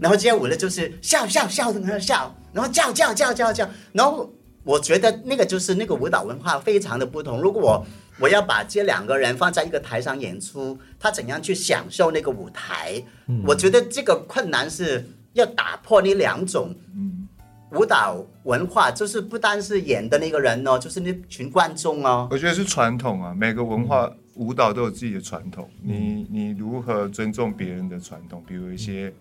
S6: 然后街舞呢就是笑笑笑的那笑，然后叫叫叫叫叫。然后我觉得那个就是那个舞蹈文化非常的不同。如果我我要把这两个人放在一个台上演出，他怎样去享受那个舞台？嗯、我觉得这个困难是要打破那两种舞蹈文化，就是不单是演的那个人哦，就是那群观众哦。
S7: 我觉得是传统啊，每个文化舞蹈都有自己的传统。嗯、你你如何尊重别人的传统？比如一些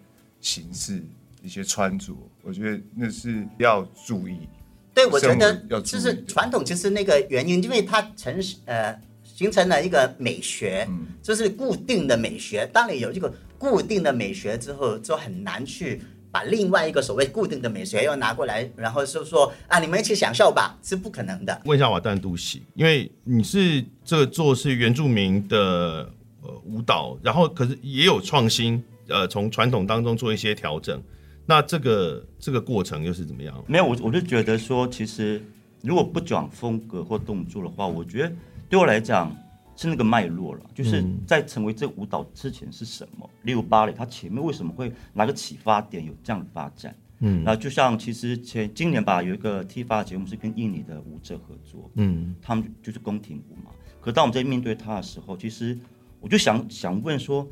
S7: 形式、一些穿着，我觉得那是要注意。
S6: 对，我觉得就是传统，就是那个原因，因为它成呃形成了一个美学，嗯、就是固定的美学。当你有一个固定的美学之后，就很难去把另外一个所谓固定的美学又拿过来，然后就说啊，你们一起享受吧，是不可能的。
S1: 问一下瓦旦杜喜，因为你是这个做是原住民的呃舞蹈，然后可是也有创新，呃，从传统当中做一些调整。那这个这个过程又是怎么样？
S9: 没有，我我就觉得说，其实如果不讲风格或动作的话，我觉得对我来讲是那个脉络了，就是在成为这舞蹈之前是什么？例如芭蕾，它前面为什么会哪个启发点有这样的发展？嗯，那就像其实前今年吧，有一个 T 发节目是跟印尼的舞者合作，嗯，他们就是宫廷舞嘛。可当我们在面对他的时候，其实我就想想问说。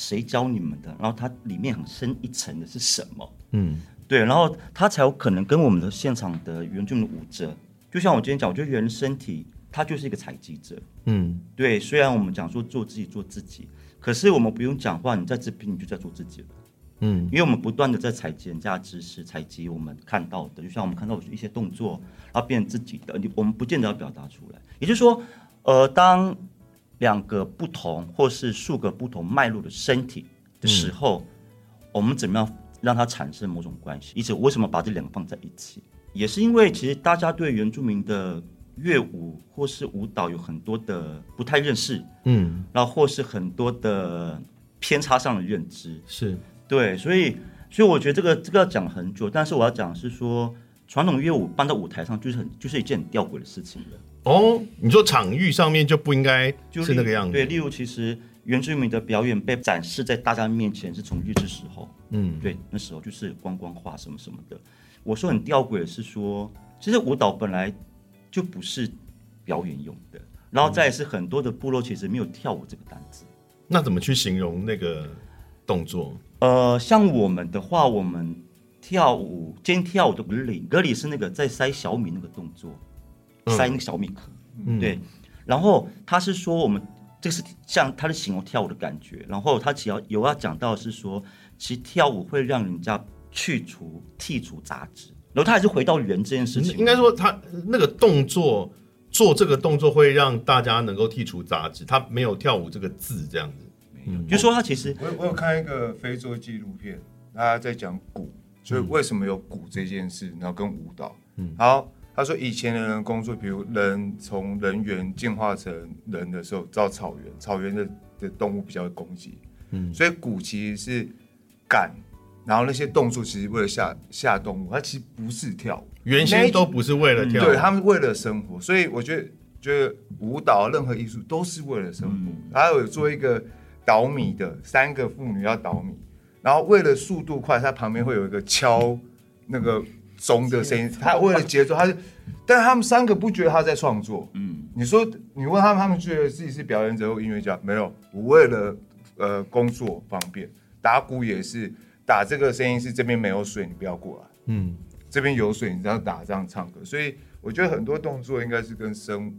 S9: 谁教你们的？然后它里面很深一层的是什么？嗯，对，然后它才有可能跟我们的现场的原住民舞者，就像我今天讲，我觉得人身体它就是一个采集者。嗯，对，虽然我们讲说做自己做自己，可是我们不用讲话，你在这边你就在做自己了。嗯，因为我们不断的在采集人家的知识，采集我们看到的，就像我们看到一些动作，然后变成自己的，你我们不见得要表达出来。也就是说，呃，当两个不同，或是数个不同脉络的身体的时候，嗯、我们怎么样让它产生某种关系？以及为什么把这两个放在一起？也是因为其实大家对原住民的乐舞或是舞蹈有很多的不太认识，嗯，然后或是很多的偏差上的认知，
S1: 是
S9: 对，所以所以我觉得这个这个要讲很久，但是我要讲是说，传统乐舞搬到舞台上就是很就是一件很吊诡的事情了。
S1: 哦，你说场域上面就不应该是那个样子。
S9: 对，例如其实原住民的表演被展示在大家面前是从日治时候，嗯，对，那时候就是观光化什么什么的。我说很吊诡的是说，其实舞蹈本来就不是表演用的，然后再是很多的部落其实没有跳舞这个单字。
S1: 那怎么去形容那个动作？
S9: 呃，像我们的话，我们跳舞，今天跳舞的格里，格里是那个在塞小米那个动作，嗯、塞那个小米壳，嗯、对。然后他是说我们这是像他的形容跳舞的感觉，然后他只要有要讲到是说，其实跳舞会让人家去除剔除杂质，然后他还是回到人这件事情。
S1: 应该说他那个动作做这个动作会让大家能够剔除杂质，他没有跳舞这个字这样子。
S9: 嗯，就说他其实
S7: 我我有看一个非洲纪录片，他在讲鼓，所以为什么有鼓这件事，然后跟舞蹈，嗯，好。他说：“以前的人工作，比如人从人猿进化成人的时候，到草原，草原的的动物比较会攻击，嗯，所以鼓其实是赶，然后那些动作其实为了吓吓动物，它其实不是跳舞，
S1: 原先都不是为了跳舞，
S7: 对，他们为了生活，所以我觉得，觉得舞蹈任何艺术都是为了生活。还有做一个倒米的三个妇女要倒米，然后为了速度快，它旁边会有一个敲那个。”钟的声音，他为了节奏，他是，但是他们三个不觉得他在创作。嗯，你说你问他们，他们觉得自己是表演者或音乐家？没有，我为了呃工作方便，打鼓也是打这个声音是这边没有水，你不要过来。嗯，这边有水，你这样打这样唱歌。所以我觉得很多动作应该是跟生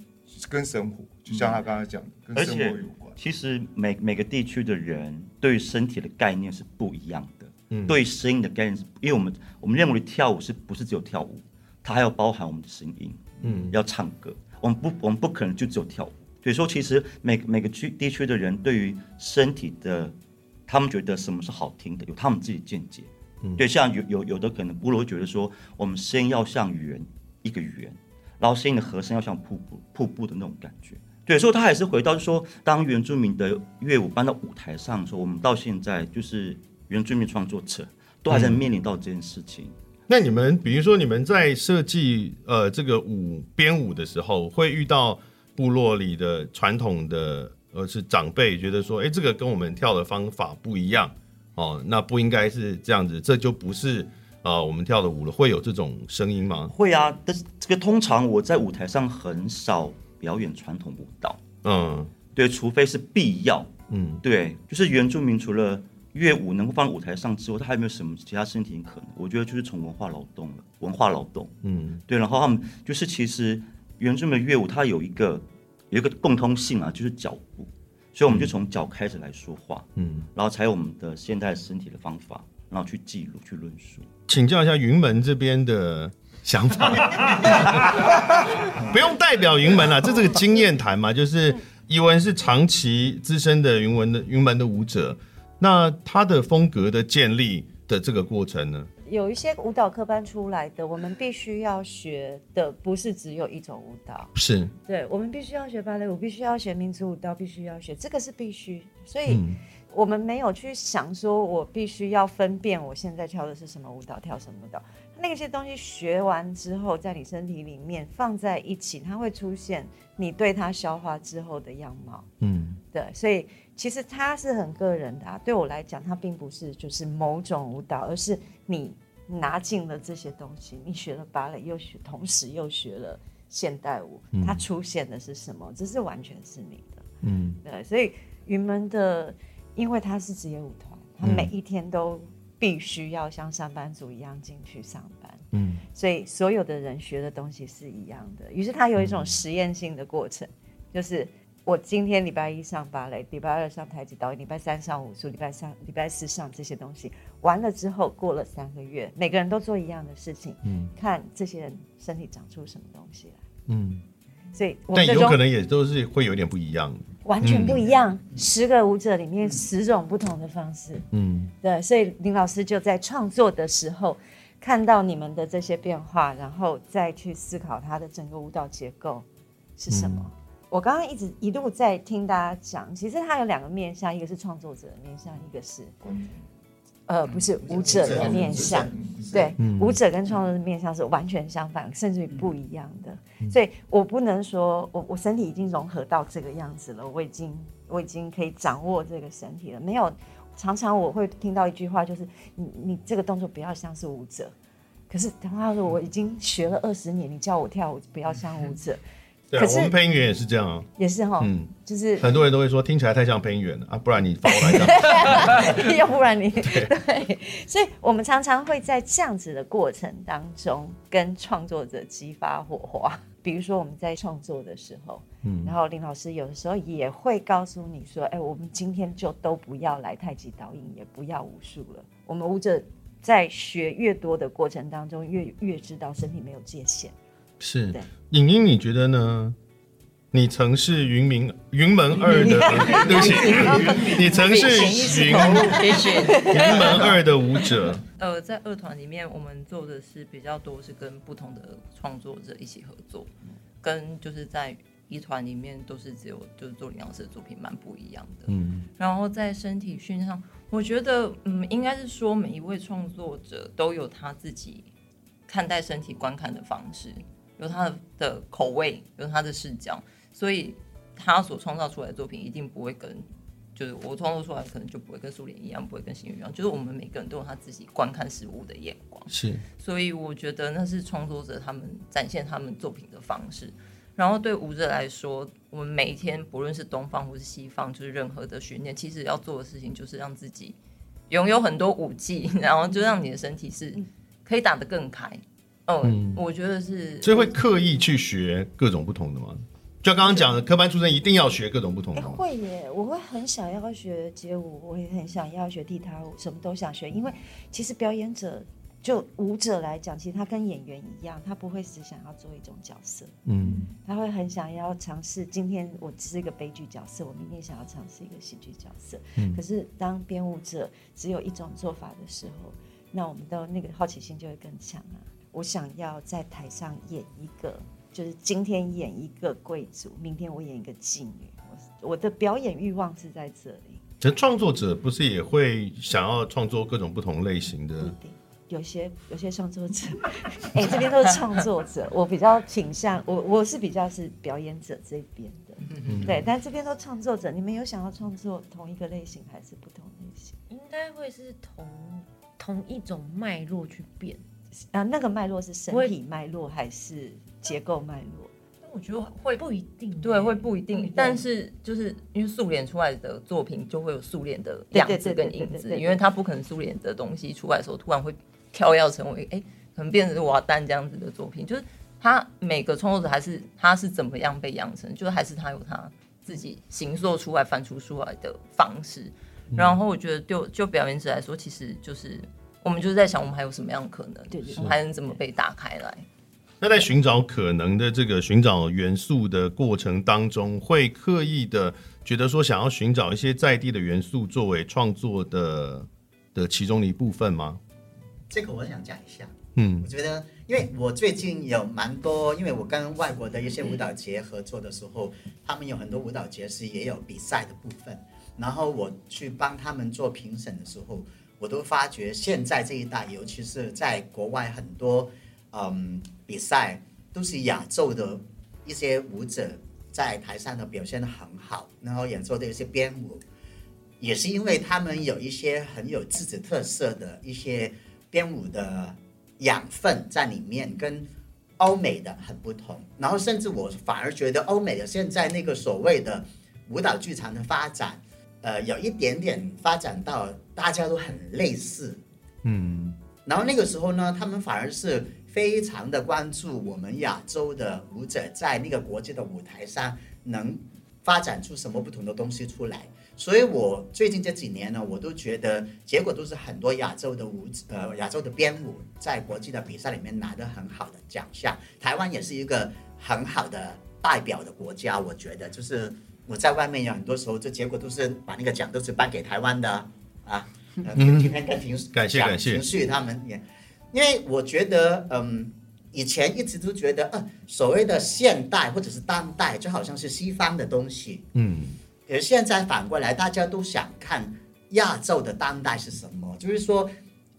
S7: 跟生活，就像他刚才讲的，嗯、跟生活有关。
S9: 其实每每个地区的人对于身体的概念是不一样的。嗯、对声音的概念是，因为我们我们认为跳舞是不是只有跳舞，它还要包含我们的声音，嗯，要唱歌，我们不我们不可能就只有跳舞。所以说，其实每每个区地区的人对于身体的，他们觉得什么是好听的，有他们自己的见解。嗯，对，像有有有的可能部落觉得说，我们声音要像圆一个圆，然后声音的和声要像瀑布瀑布的那种感觉。对，所以他还是回到说，当原住民的乐舞搬到舞台上的时候，我们到现在就是。原住民创作者都还在面临到这件事情。嗯。
S1: 那你们，比如说你们在设计呃这个舞编舞的时候，会遇到部落里的传统的呃是长辈觉得说，哎，这个跟我们跳的方法不一样哦，那不应该是这样子，这就不是呃我们跳的舞了。会有这种声音吗？
S9: 会啊，但是这个通常我在舞台上很少表演传统舞蹈。嗯，对，除非是必要。嗯，对，就是原住民除了。乐舞能够放在舞台上之外，他还有没有什么其他身体可能？我觉得就是从文化劳动了，文化劳动，嗯，对。然后他们就是其实原住民的乐舞，它有一个有一个共通性啊，就是脚步，所以我们就从脚开始来说话，嗯，然后才有我们的现代身体的方法，然后去记录、去论述。
S1: 请教一下云门这边的想法，不用代表云门了，这是个经验谈嘛，就是宜文是长期资深的云门的云门的舞者。那他的风格的建立的这个过程呢？
S4: 有一些舞蹈科班出来的，我们必须要学的不是只有一种舞蹈，
S1: 是
S4: 对，我们必须要学芭蕾舞，必须要学民族舞蹈，必须要学这个是必须。所以，我们没有去想说我必须要分辨我现在跳的是什么舞蹈，跳什么舞蹈。那些东西学完之后，在你身体里面放在一起，它会出现你对它消化之后的样貌。嗯，对，所以。其实它是很个人的啊，对我来讲，它并不是就是某种舞蹈，而是你拿进了这些东西，你学了芭蕾，又学，同时又学了现代舞，它出现的是什么？这是完全是你的，嗯，对。所以云门的，因为它是职业舞团，他每一天都必须要像上班族一样进去上班，嗯，所以所有的人学的东西是一样的。于是他有一种实验性的过程，就是。我今天礼拜一上芭蕾，礼拜二上太极导演，礼拜三上武术，礼拜三、礼拜四上这些东西，完了之后过了三个月，每个人都做一样的事情，嗯，看这些人身体长出什么东西来，嗯，所以
S1: 但有可能也都是会有点不一样，
S4: 完全不一样。嗯、十个舞者里面十种不同的方式，嗯，对，所以林老师就在创作的时候看到你们的这些变化，然后再去思考他的整个舞蹈结构是什么。嗯我刚刚一直一路在听大家讲，其实它有两个面向，一个是创作者的面向，一个是，呃，不是舞者的面相。对，舞者跟创作的面相是完全相反，甚至于不一样的。所以我不能说我我身体已经融合到这个样子了，我已经我已经可以掌握这个身体了。没有，常常我会听到一句话，就是你你这个动作不要像是舞者。可是他说我已经学了二十年，你叫我跳舞不要像舞者。
S1: 对啊，我们配音员也是这样啊，
S4: 也是哈，嗯，就是
S1: 很多人都会说听起来太像配音员了啊，不然你发我来讲，
S4: 要不然你对，对，所以我们常常会在这样子的过程当中跟创作者激发火花。比如说我们在创作的时候，嗯，然后林老师有的时候也会告诉你说，哎，我们今天就都不要来太极导引，也不要武术了。我们舞者在学越多的过程当中，越越知道身体没有界限。
S1: 是，影音你觉得呢？你曾是云明云门二的，对不起，你曾是云 云门二的舞者。
S8: 呃，在二团里面，我们做的是比较多，是跟不同的创作者一起合作，跟就是在一团里面都是只有就是做林老师的作品，蛮不一样的。嗯，然后在身体训练上，我觉得嗯，应该是说每一位创作者都有他自己看待身体观看的方式。有他的口味，有他的视角，所以他所创造出来的作品一定不会跟，就是我创作出来可能就不会跟苏联一样，不会跟新宇一样，就是我们每个人都有他自己观看事物的眼光。
S1: 是，
S8: 所以我觉得那是创作者他们展现他们作品的方式。然后对舞者来说，我们每一天不论是东方或是西方，就是任何的训练，其实要做的事情就是让自己拥有很多武技，然后就让你的身体是可以打得更开。嗯，我觉得是，
S1: 所以会刻意去学各种不同的吗？就刚刚讲的，科班出身一定要学各种不同的。
S4: 会耶，我会很想要学街舞，我也很想要学地踏舞，什么都想学。因为其实表演者，就舞者来讲，其实他跟演员一样，他不会只想要做一种角色，嗯，他会很想要尝试。今天我是一个悲剧角色，我明天想要尝试一个喜剧角色。嗯，可是当编舞者只有一种做法的时候，那我们的那个好奇心就会更强啊。我想要在台上演一个，就是今天演一个贵族，明天我演一个妓女。我我的表演欲望是在这里。
S1: 其实创作者不是也会想要创作各种不同类型的？
S4: 有些有些创作者，哎、欸，这边都是创作者，我比较倾向我我是比较是表演者这边的，嗯、对。但这边都创作者，你们有想要创作同一个类型还是不同类型？
S2: 应该会是同同一种脉络去变。
S4: 啊，那个脉络是身体脉络还是结构脉络？
S8: 我觉得会
S2: 不一定，
S8: 对，会不一定。但是就是因为素脸出来的作品就会有素脸的样子跟影子，因为它不可能素脸的东西出来的时候突然会跳跃成为哎、欸，可能变成是瓦旦这样子的作品。就是他每个创作者还是他是怎么样被养成，就是还是他有他自己形塑出来、翻出出来的方式。然后我觉得就就表演者来说，其实就是。我们就是在想，我们还有什么样的可能？对，对，我们还能怎么被打开来？
S1: 那在寻找可能的这个寻找元素的过程当中，会刻意的觉得说，想要寻找一些在地的元素作为创作的的其中的一部分吗？
S6: 这个我想讲一下。嗯，我觉得，因为我最近有蛮多，因为我跟外国的一些舞蹈节合作的时候，他们有很多舞蹈节是也有比赛的部分，然后我去帮他们做评审的时候。我都发觉现在这一代，尤其是在国外很多，嗯，比赛都是亚洲的一些舞者在台上的表现得很好，然后演奏的一些编舞，也是因为他们有一些很有自己特色的一些编舞的养分在里面，跟欧美的很不同。然后甚至我反而觉得欧美的现在那个所谓的舞蹈剧场的发展。呃，有一点点发展到大家都很类似，嗯，然后那个时候呢，他们反而是非常的关注我们亚洲的舞者在那个国际的舞台上能发展出什么不同的东西出来。所以我最近这几年呢，我都觉得结果都是很多亚洲的舞者，呃，亚洲的编舞在国际的比赛里面拿得很好的奖项。台湾也是一个很好的代表的国家，我觉得就是。我在外面有很多时候，这结果都是把那个奖都是颁给台湾的啊。今天跟庭感谢感谢情绪他们也，因为我觉得，嗯，以前一直都觉得，呃，所谓的现代或者是当代，就好像是西方的东西，嗯。可是现在反过来，大家都想看亚洲的当代是什么，就是说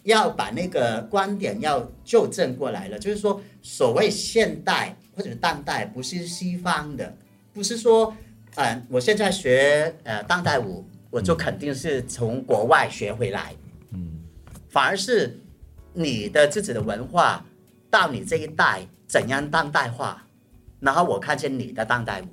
S6: 要把那个观点要纠正过来了，就是说所谓现代或者是当代不是西方的，不是说。嗯，我现在学呃当代舞，我就肯定是从国外学回来。嗯，反而是你的自己的文化到你这一代怎样当代化，然后我看见你的当代舞，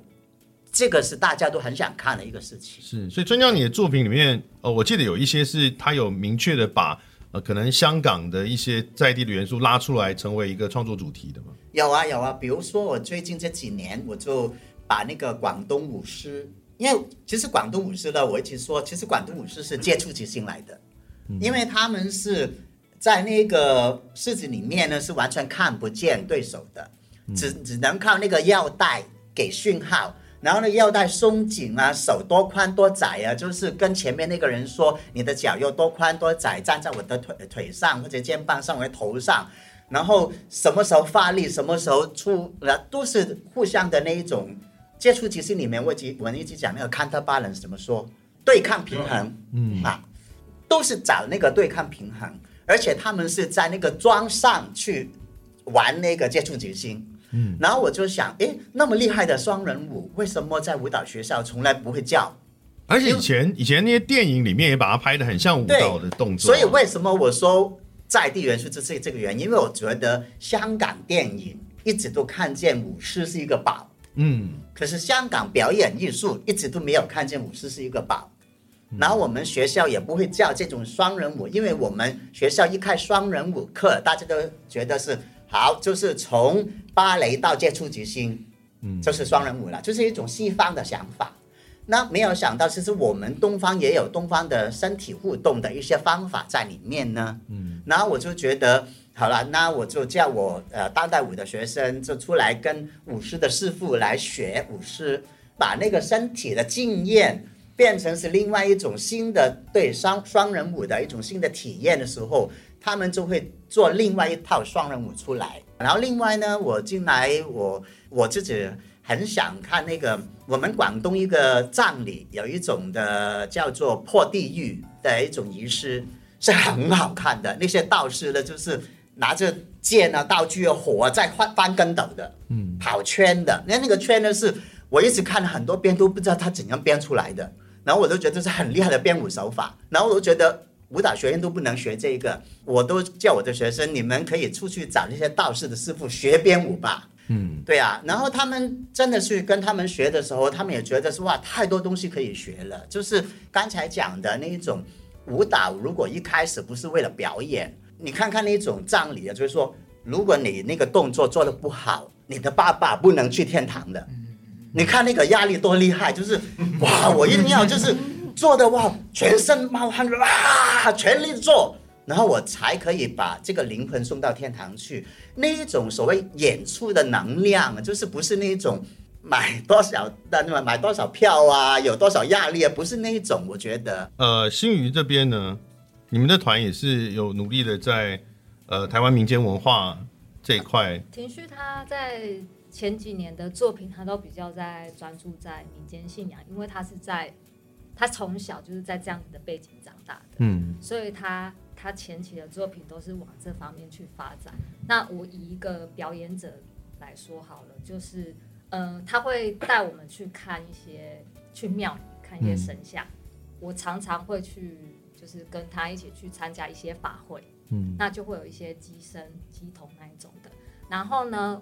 S6: 这个是大家都很想看的一个事情。
S1: 是，所以春娇你的作品里面，呃，我记得有一些是他有明确的把呃可能香港的一些在地的元素拉出来，成为一个创作主题的吗？
S6: 有啊有啊，比如说我最近这几年，我就把那个广东舞狮，因为其实广东舞狮呢，我一直说，其实广东舞狮是接触即兴来的，因为他们是在那个狮子里面呢，是完全看不见对手的。只只能靠那个腰带给讯号，然后呢，腰带松紧啊，手多宽多窄啊，就是跟前面那个人说，你的脚有多宽多窄，站在我的腿腿上或者肩膀上或者头上，然后什么时候发力，什么时候出，都是互相的那一种接触。即兴里面我一我一直讲那个 counterbalance 怎么说，对抗平衡，嗯啊，都是找那个对抗平衡，而且他们是在那个桩上去玩那个接触即兴。嗯，然后我就想，哎，那么厉害的双人舞，为什么在舞蹈学校从来不会教？
S1: 而且以前以前那些电影里面也把它拍的很像舞蹈的动作。
S6: 所以为什么我说在地元素就是这个原因？因为我觉得香港电影一直都看见舞狮是一个宝，嗯，可是香港表演艺术一直都没有看见舞狮是一个宝。然后我们学校也不会教这种双人舞，因为我们学校一开双人舞课，大家都觉得是。好，就是从芭蕾到接触即兴，嗯，就是双人舞了，就是一种西方的想法。那没有想到，其实我们东方也有东方的身体互动的一些方法在里面呢。嗯，然后我就觉得，好了，那我就叫我呃当代舞的学生就出来跟舞狮的师傅来学舞狮，把那个身体的经验变成是另外一种新的对双双人舞的一种新的体验的时候。他们就会做另外一套双人舞出来，然后另外呢，我进来我我自己很想看那个我们广东一个葬礼有一种的叫做破地狱的一种仪式，是很好看的。那些道士呢，就是拿着剑啊、道具啊、火啊在翻翻跟斗的，嗯，跑圈的。那那个圈呢，是我一直看了很多遍都不知道他怎样编出来的，然后我都觉得这是很厉害的编舞手法，然后我都觉得。舞蹈学院都不能学这个，我都叫我的学生，你们可以出去找那些道士的师傅学编舞吧。嗯，对啊，然后他们真的去跟他们学的时候，他们也觉得说哇，太多东西可以学了。就是刚才讲的那一种舞蹈，如果一开始不是为了表演，你看看那种葬礼啊，就是说，如果你那个动作做得不好，你的爸爸不能去天堂的。你看那个压力多厉害，就是哇，我一定要就是。做的哇，全身冒汗哇，全力做，然后我才可以把这个灵魂送到天堂去。那一种所谓演出的能量，就是不是那一种买多少的，买多少票啊，有多少压力啊，不是那一种。我觉得，
S1: 呃，新余这边呢，你们的团也是有努力的在呃台湾民间文化这一块。
S5: 田旭他在前几年的作品，他都比较在专注在民间信仰，因为他是在。他从小就是在这样子的背景长大的，嗯，所以他他前期的作品都是往这方面去发展。那我以一个表演者来说好了，就是，呃，他会带我们去看一些去庙里看一些神像，嗯，我常常会去，就是跟他一起去参加一些法会，嗯，那就会有一些机身机童那一种的。然后呢，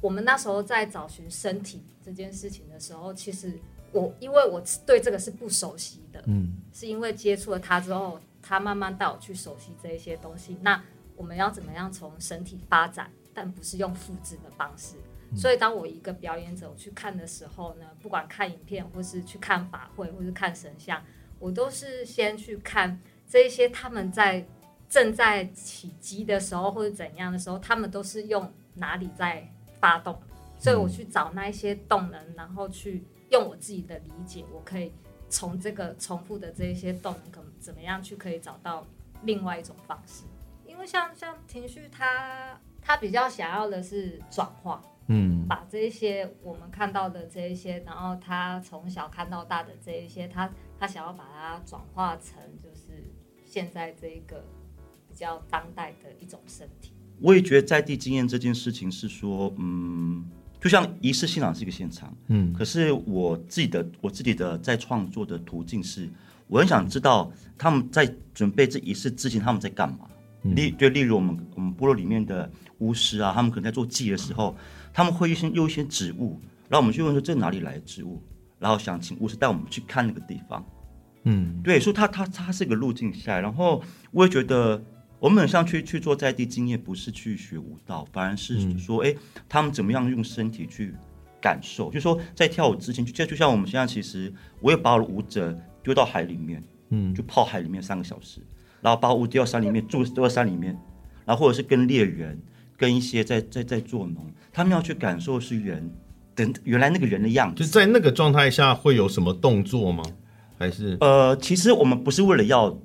S5: 我们那时候在找寻身体这件事情的时候，其实。我因为我对这个是不熟悉的，嗯，是因为接触了他之后，他慢慢带我去熟悉这一些东西。那我们要怎么样从身体发展，但不是用复制的方式。所以当我一个表演者我去看的时候呢，不管看影片，或是去看法会，或是看神像，我都是先去看这一些他们在正在起机的时候，或者怎样的时候，他们都是用哪里在发动。所以我去找那一些动能，然后去。用我自己的理解，我可以从这个重复的这一些动能，怎么样去可以找到另外一种方式？因为像像情绪他他比较想要的是转化，嗯，把这一些我们看到的这一些，然后他从小看到大的这一些，他他想要把它转化成就是现在这一个比较当代的一种身体。
S9: 我也觉得在地经验这件事情是说，嗯。就像仪式现场是一个现场，嗯，可是我自己的我自己的在创作的途径是，我很想知道他们在准备这仪式之前他们在干嘛。例、嗯、就例如我们我们部落里面的巫师啊，他们可能在做祭的时候，他们会先用一些植物，然后我们去问说这哪里来的植物，然后想请巫师带我们去看那个地方。嗯，对，所以他他他是一个路径下来，然后我也觉得我们很像去去做在地经验，不是去学舞蹈，反而是说，哎、嗯，他们怎么样用身体去感受，就是说在跳舞之前，就就像我们现在其实，我也把我的舞者丢到海里面，嗯，就泡海里面三个小时，然后把舞丢到山里面住，丢到山里面，然后或者是跟猎人，跟一些在在在做农，他们要去感受是人等原来那个人的样子，
S1: 就在那个状态下会有什么动作吗？还是
S9: 呃，其实我们不是为了要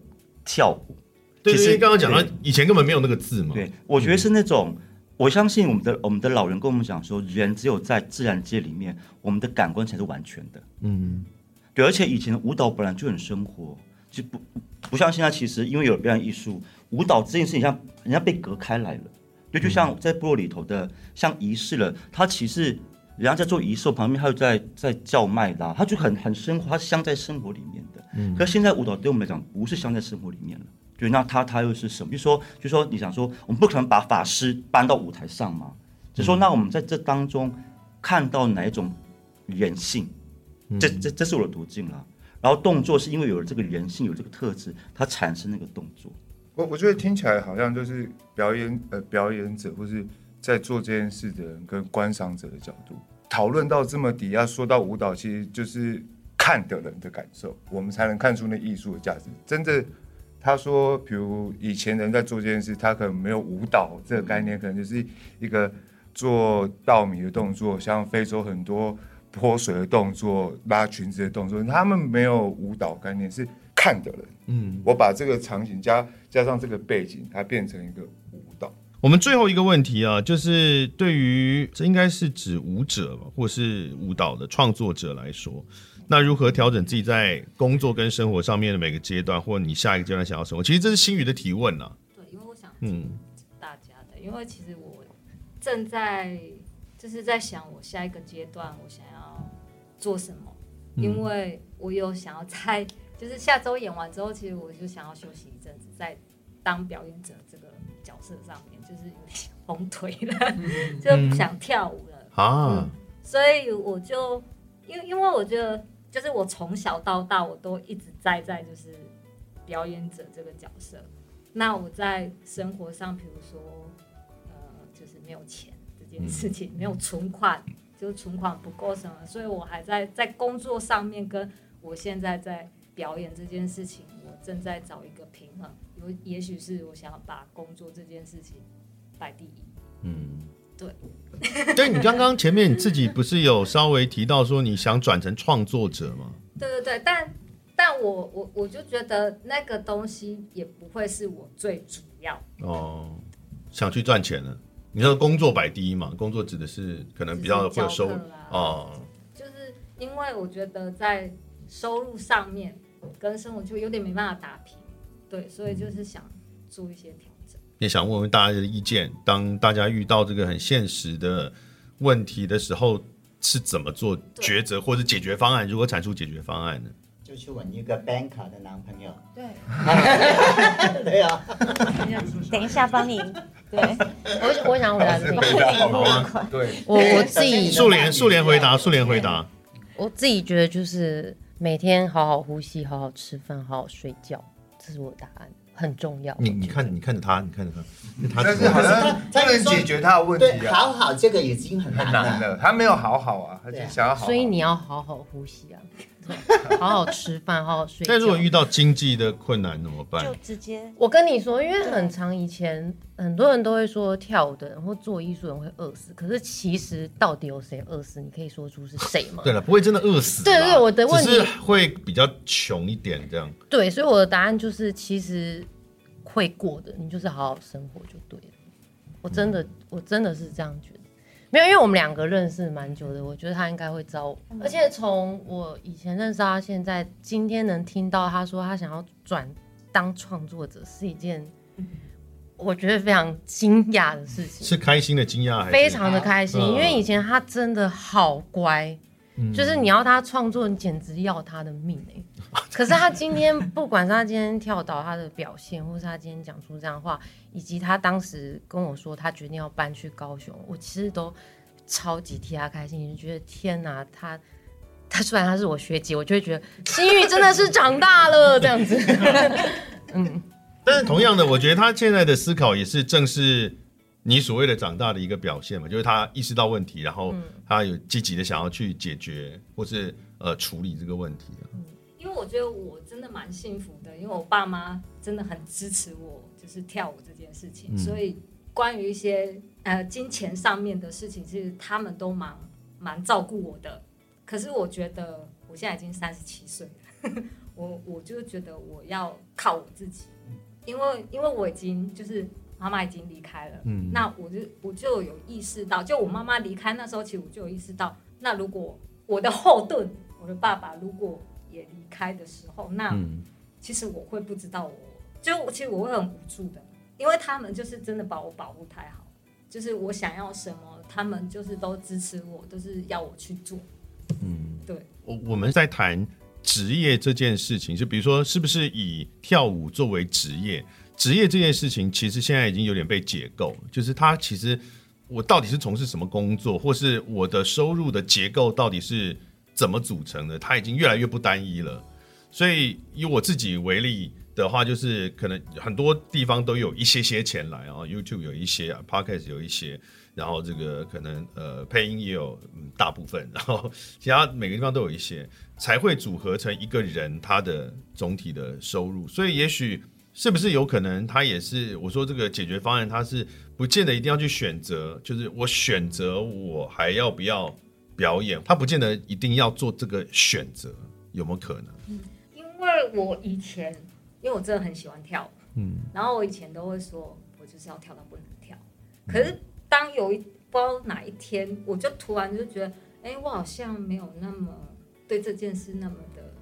S9: 跳舞，
S1: 对，其实刚刚讲到以前根本没有那个字嘛。
S9: 对，我觉得是那种，嗯、我相信我们的我们的老人跟我们讲说，人只有在自然界里面，我们的感官才是完全的。嗯，对，而且以前的舞蹈本来就很生活，就不不像现在，其实因为有了表演艺术，舞蹈这件事情像人家被隔开来了。对，就像在部落里头的，像仪式了，它其实。人家在做仪式，旁边还有在在叫卖的，他就很很生活，他是镶在生活里面的。嗯，可是现在舞蹈对我们来讲不是镶在生活里面了，就那他他又是什么？就说就说你想说，我们不可能把法师搬到舞台上嘛？就说那我们在这当中看到哪一种人性？这这这是我的途径啦。然后动作是因为有了这个人性，有这个特质，它产生那个动作。
S7: 我我觉得听起来好像就是表演呃表演者或是。在做这件事的人跟观赏者的角度讨论到这么底要，说到舞蹈，其实就是看的人的感受，我们才能看出那艺术的价值。真的，他说，比如以前人在做这件事，他可能没有舞蹈这个概念，可能就是一个做稻米的动作，像非洲很多泼水的动作、拉裙子的动作，他们没有舞蹈概念，是看的人。嗯，我把这个场景加加上这个背景，它变成一个。
S1: 我们最后一个问题啊，就是对于这应该是指舞者吧，或是舞蹈的创作者来说，那如何调整自己在工作跟生活上面的每个阶段，或你下一个阶段想要什么？其实这是新宇的提问啊。
S5: 对，因为我想嗯，大家的，因为其实我正在就是在想我下一个阶段我想要做什么，因为我有想要在就是下周演完之后，其实我就想要休息一阵子，再当表演者这个角色上面。就是有点 红腿了，就不想跳舞了啊、嗯。所以我就，因为因为我觉得，就是我从小到大我都一直在在就是表演者这个角色。那我在生活上，比如说，呃，就是没有钱这件事情，没有存款，就存款不够什么，所以我还在在工作上面，跟我现在在表演这件事情，我正在找一个平衡。有，也许是我想要把工作这件事情。摆第一，嗯，对，
S1: 对，你刚刚前面你自己不是有稍微提到说你想转成创作者吗？
S5: 对对对，但但我我我就觉得那个东西也不会是我最主要
S1: 哦，想去赚钱了。你说工作摆第一嘛？工作指的是可能比较会有收入哦，
S5: 就是因为我觉得在收入上面跟生活就有点没办法打平，对，所以就是想做一些调整。
S1: 也想问问大家的意见，当大家遇到这个很现实的问题的时候，是怎么做抉择或者解决方案？如何产出解决方案呢？
S6: 就去揾一个 banker 的男朋友。
S4: 对，
S6: 对啊。
S4: 等一下帮你。对，
S2: 我我想回答这个。
S1: 好啊。对，
S2: 我我自己。
S1: 素莲素莲回答，素莲回答。
S2: 我自己觉得就是每天好好呼吸，好好吃饭，好好睡觉，这是我的答案。很重要。
S1: 你你看你看着他，你看着他，
S7: 但是好像不能解决他的问题啊。
S6: 好好，这个已经很难了。
S7: 很难了，他没有好好啊，他就想要好好。
S2: 所以你要好好呼吸啊。好好吃饭，好好睡。
S1: 但如果遇到经济的困难怎么办？
S4: 就直接
S2: 我跟你说，因为很长以前很多人都会说跳舞的人或做艺术人会饿死，可是其实到底有谁饿死？你可以说出是谁吗？
S1: 对了，不会真的饿死。
S2: 对对，我的问题
S1: 是会比较穷一点这样。
S2: 对，所以我的答案就是，其实会过的，你就是好好生活就对了。我真的，我真的是这样觉得。没有，因为我们两个认识蛮久的，我觉得他应该会招我。而且从我以前认识他，现在今天能听到他说他想要转当创作者，是一件我觉得非常惊讶的事情。
S1: 是开心的惊讶还是？
S2: 非常的开心，因为以前他真的好乖，嗯、就是你要他创作，你简直要他的命哎、欸。可是他今天，不管是他今天跳岛他的表现，或是他今天讲出这样的话，以及他当时跟我说他决定要搬去高雄，我其实都超级替他开心，就觉得天哪，他 他虽然他是我学姐，我就会觉得心玉真的是长大了这样子。
S1: 嗯，但是同样的，我觉得他现在的思考也是正是你所谓的长大的一个表现嘛，就是他意识到问题，然后他有积极的想要去解决或是呃处理这个问题。
S5: 因为我觉得我真的蛮幸福的，因为我爸妈真的很支持我，就是跳舞这件事情，嗯、所以关于一些呃金钱上面的事情，其实他们都蛮蛮照顾我的。可是我觉得我现在已经三十七岁了，我我就觉得我要靠我自己，因为因为我已经就是妈妈已经离开了，嗯，那我就我就有意识到，就我妈妈离开那时候，其实我就有意识到，那如果我的后盾，我的爸爸如果也离开的时候，那其实我会不知道我，我就其实我会很无助的，因为他们就是真的把我保护太好，就是我想要什么，他们就是都支持我，都是要我去做。嗯，对。
S1: 我我们在谈职业这件事情，就比如说是不是以跳舞作为职业？职业这件事情其实现在已经有点被解构，就是它其实我到底是从事什么工作，或是我的收入的结构到底是。怎么组成的？它已经越来越不单一了。所以以我自己为例的话，就是可能很多地方都有一些些钱来啊，YouTube 有一些啊，Podcast 有一些，然后这个可能呃配音也有大部分，然后其他每个地方都有一些，才会组合成一个人他的总体的收入。所以也许是不是有可能，他也是我说这个解决方案，他是不见得一定要去选择，就是我选择我还要不要。表演，他不见得一定要做这个选择，有没有可能？
S5: 嗯，因为我以前，因为我真的很喜欢跳舞，嗯，然后我以前都会说，我就是要跳到不能跳。可是当有一不知道哪一天，我就突然就觉得，哎、欸，我好像没有那么对这件事那么的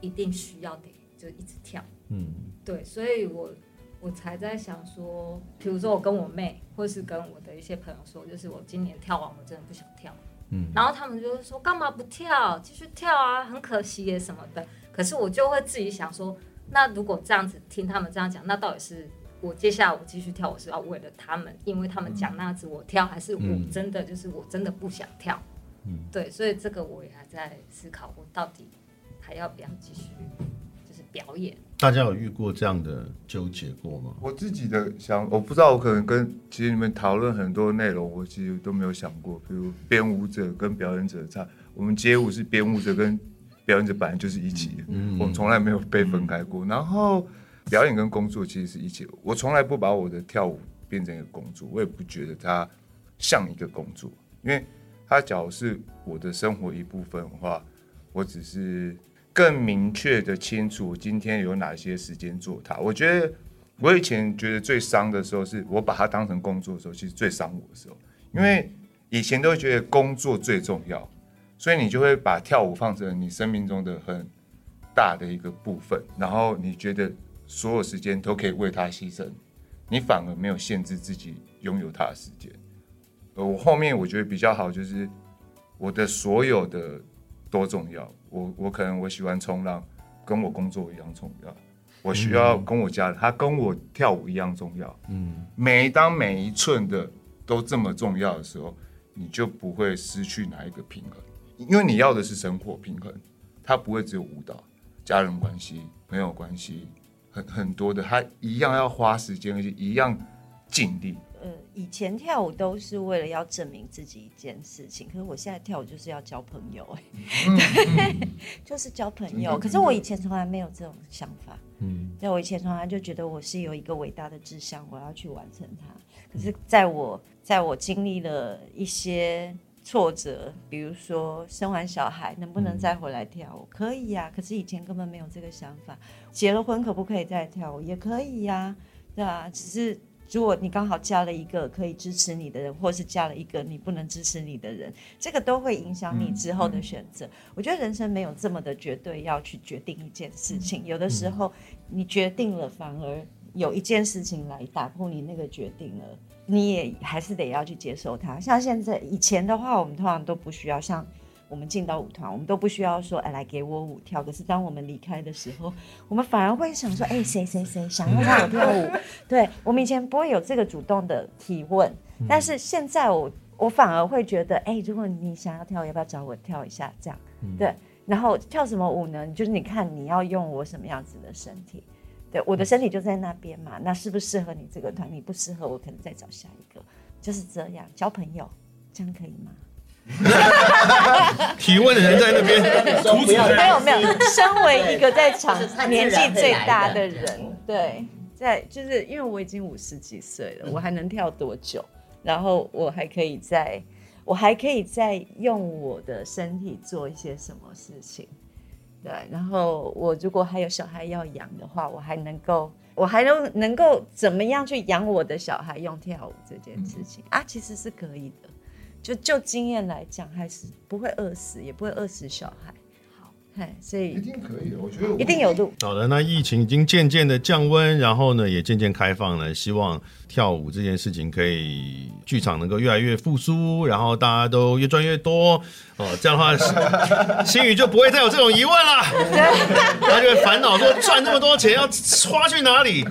S5: 一定需要得就一直跳，嗯，对，所以我我才在想说，比如说我跟我妹，或是跟我的一些朋友说，就是我今年跳完，我真的不想跳。嗯，然后他们就会说干嘛不跳，继续跳啊，很可惜耶什么的。可是我就会自己想说，那如果这样子听他们这样讲，那到底是我接下来我继续跳，我是要为了他们，因为他们讲那样子我跳，还是我真的就是我真的不想跳？嗯，对，所以这个我也还在思考，我到底还要不要继续就是。表演，
S1: 大家有遇过这样的纠结过吗？
S7: 我自己的想，我不知道，我可能跟其实你们讨论很多内容，我其实都没有想过。比如编舞者跟表演者的差，我们街舞是编舞者跟表演者本来就是一起的，嗯，我们从来没有被分开过。然后表演跟工作其实是一起的，我从来不把我的跳舞变成一个工作，我也不觉得它像一个工作，因为它假如是我的生活一部分的话，我只是。更明确的清楚今天有哪些时间做它。我觉得我以前觉得最伤的时候，是我把它当成工作的时候，其实最伤我的时候。因为以前都会觉得工作最重要，所以你就会把跳舞放成你生命中的很大的一个部分，然后你觉得所有时间都可以为它牺牲，你反而没有限制自己拥有它的时间。呃我后面我觉得比较好，就是我的所有的多重要。我我可能我喜欢冲浪，跟我工作一样重要。我需要跟我家人，他跟我跳舞一样重要。嗯，每当每一寸的都这么重要的时候，你就不会失去哪一个平衡，因为你要的是生活平衡，它不会只有舞蹈、家人关系、朋友关系，很很多的，他一样要花时间，而且一样尽力。
S4: 呃，以前跳舞都是为了要证明自己一件事情，可是我现在跳舞就是要交朋友，哎，就是交朋友。可是我以前从来没有这种想法，嗯，在我以前从来就觉得我是有一个伟大的志向，我要去完成它。可是在我在我经历了一些挫折，比如说生完小孩能不能再回来跳舞？可以呀，可是以前根本没有这个想法。结了婚可不可以再跳舞？也可以呀，对啊，只是。如果你刚好嫁了一个可以支持你的人，或是嫁了一个你不能支持你的人，这个都会影响你之后的选择。嗯嗯、我觉得人生没有这么的绝对要去决定一件事情，有的时候你决定了，反而有一件事情来打破你那个决定了，你也还是得要去接受它。像现在以前的话，我们通常都不需要像。我们进到舞团，我们都不需要说，哎，来给我舞跳。可是当我们离开的时候，我们反而会想说，哎，谁谁谁想要让我跳舞？对，我们以前不会有这个主动的提问，但是现在我我反而会觉得，哎、欸，如果你想要跳，要不要找我跳一下？这样，嗯、对。然后跳什么舞呢？就是你看你要用我什么样子的身体，对，我的身体就在那边嘛。那适不适合你这个团？你不适合，我可能再找下一个。就是这样，交朋友，这样可以吗？
S1: 提问的人在那边，
S4: 没有没有。身为一个在场年纪最大的人，对，在就是因为我已经五十几岁了，我还能跳多久？然后我还可以再，我还可以再用我的身体做一些什么事情？对，然后我如果还有小孩要养的话，我还能够，我还能能够怎么样去养我的小孩？用跳舞这件事情啊，其实是可以的。就就经验来讲，还是不会饿死，也不会饿死小孩。好，嘿，所以
S7: 一定可以的，我觉得
S4: 一定有路。
S1: 好的，那疫情已经渐渐的降温，然后呢，也渐渐开放了。希望跳舞这件事情可以剧场能够越来越复苏，然后大家都越赚越多。哦，这样的话，新宇就不会再有这种疑问了。他就会烦恼说，赚这么多钱要花去哪里？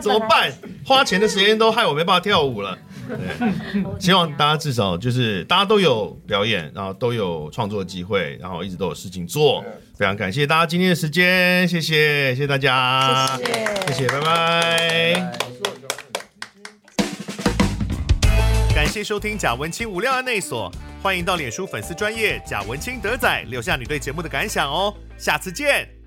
S1: 怎么办？花钱的时间都害我没办法跳舞了。对，希望大家至少就是大家都有表演，然后都有创作机会，然后一直都有事情做。非常感谢大家今天的时间，谢谢，谢谢大家，谢谢，谢谢，拜拜。感谢收听贾文清无料案内所，欢迎到脸书粉丝专业贾文清德仔留下你对节目的感想哦，下次见。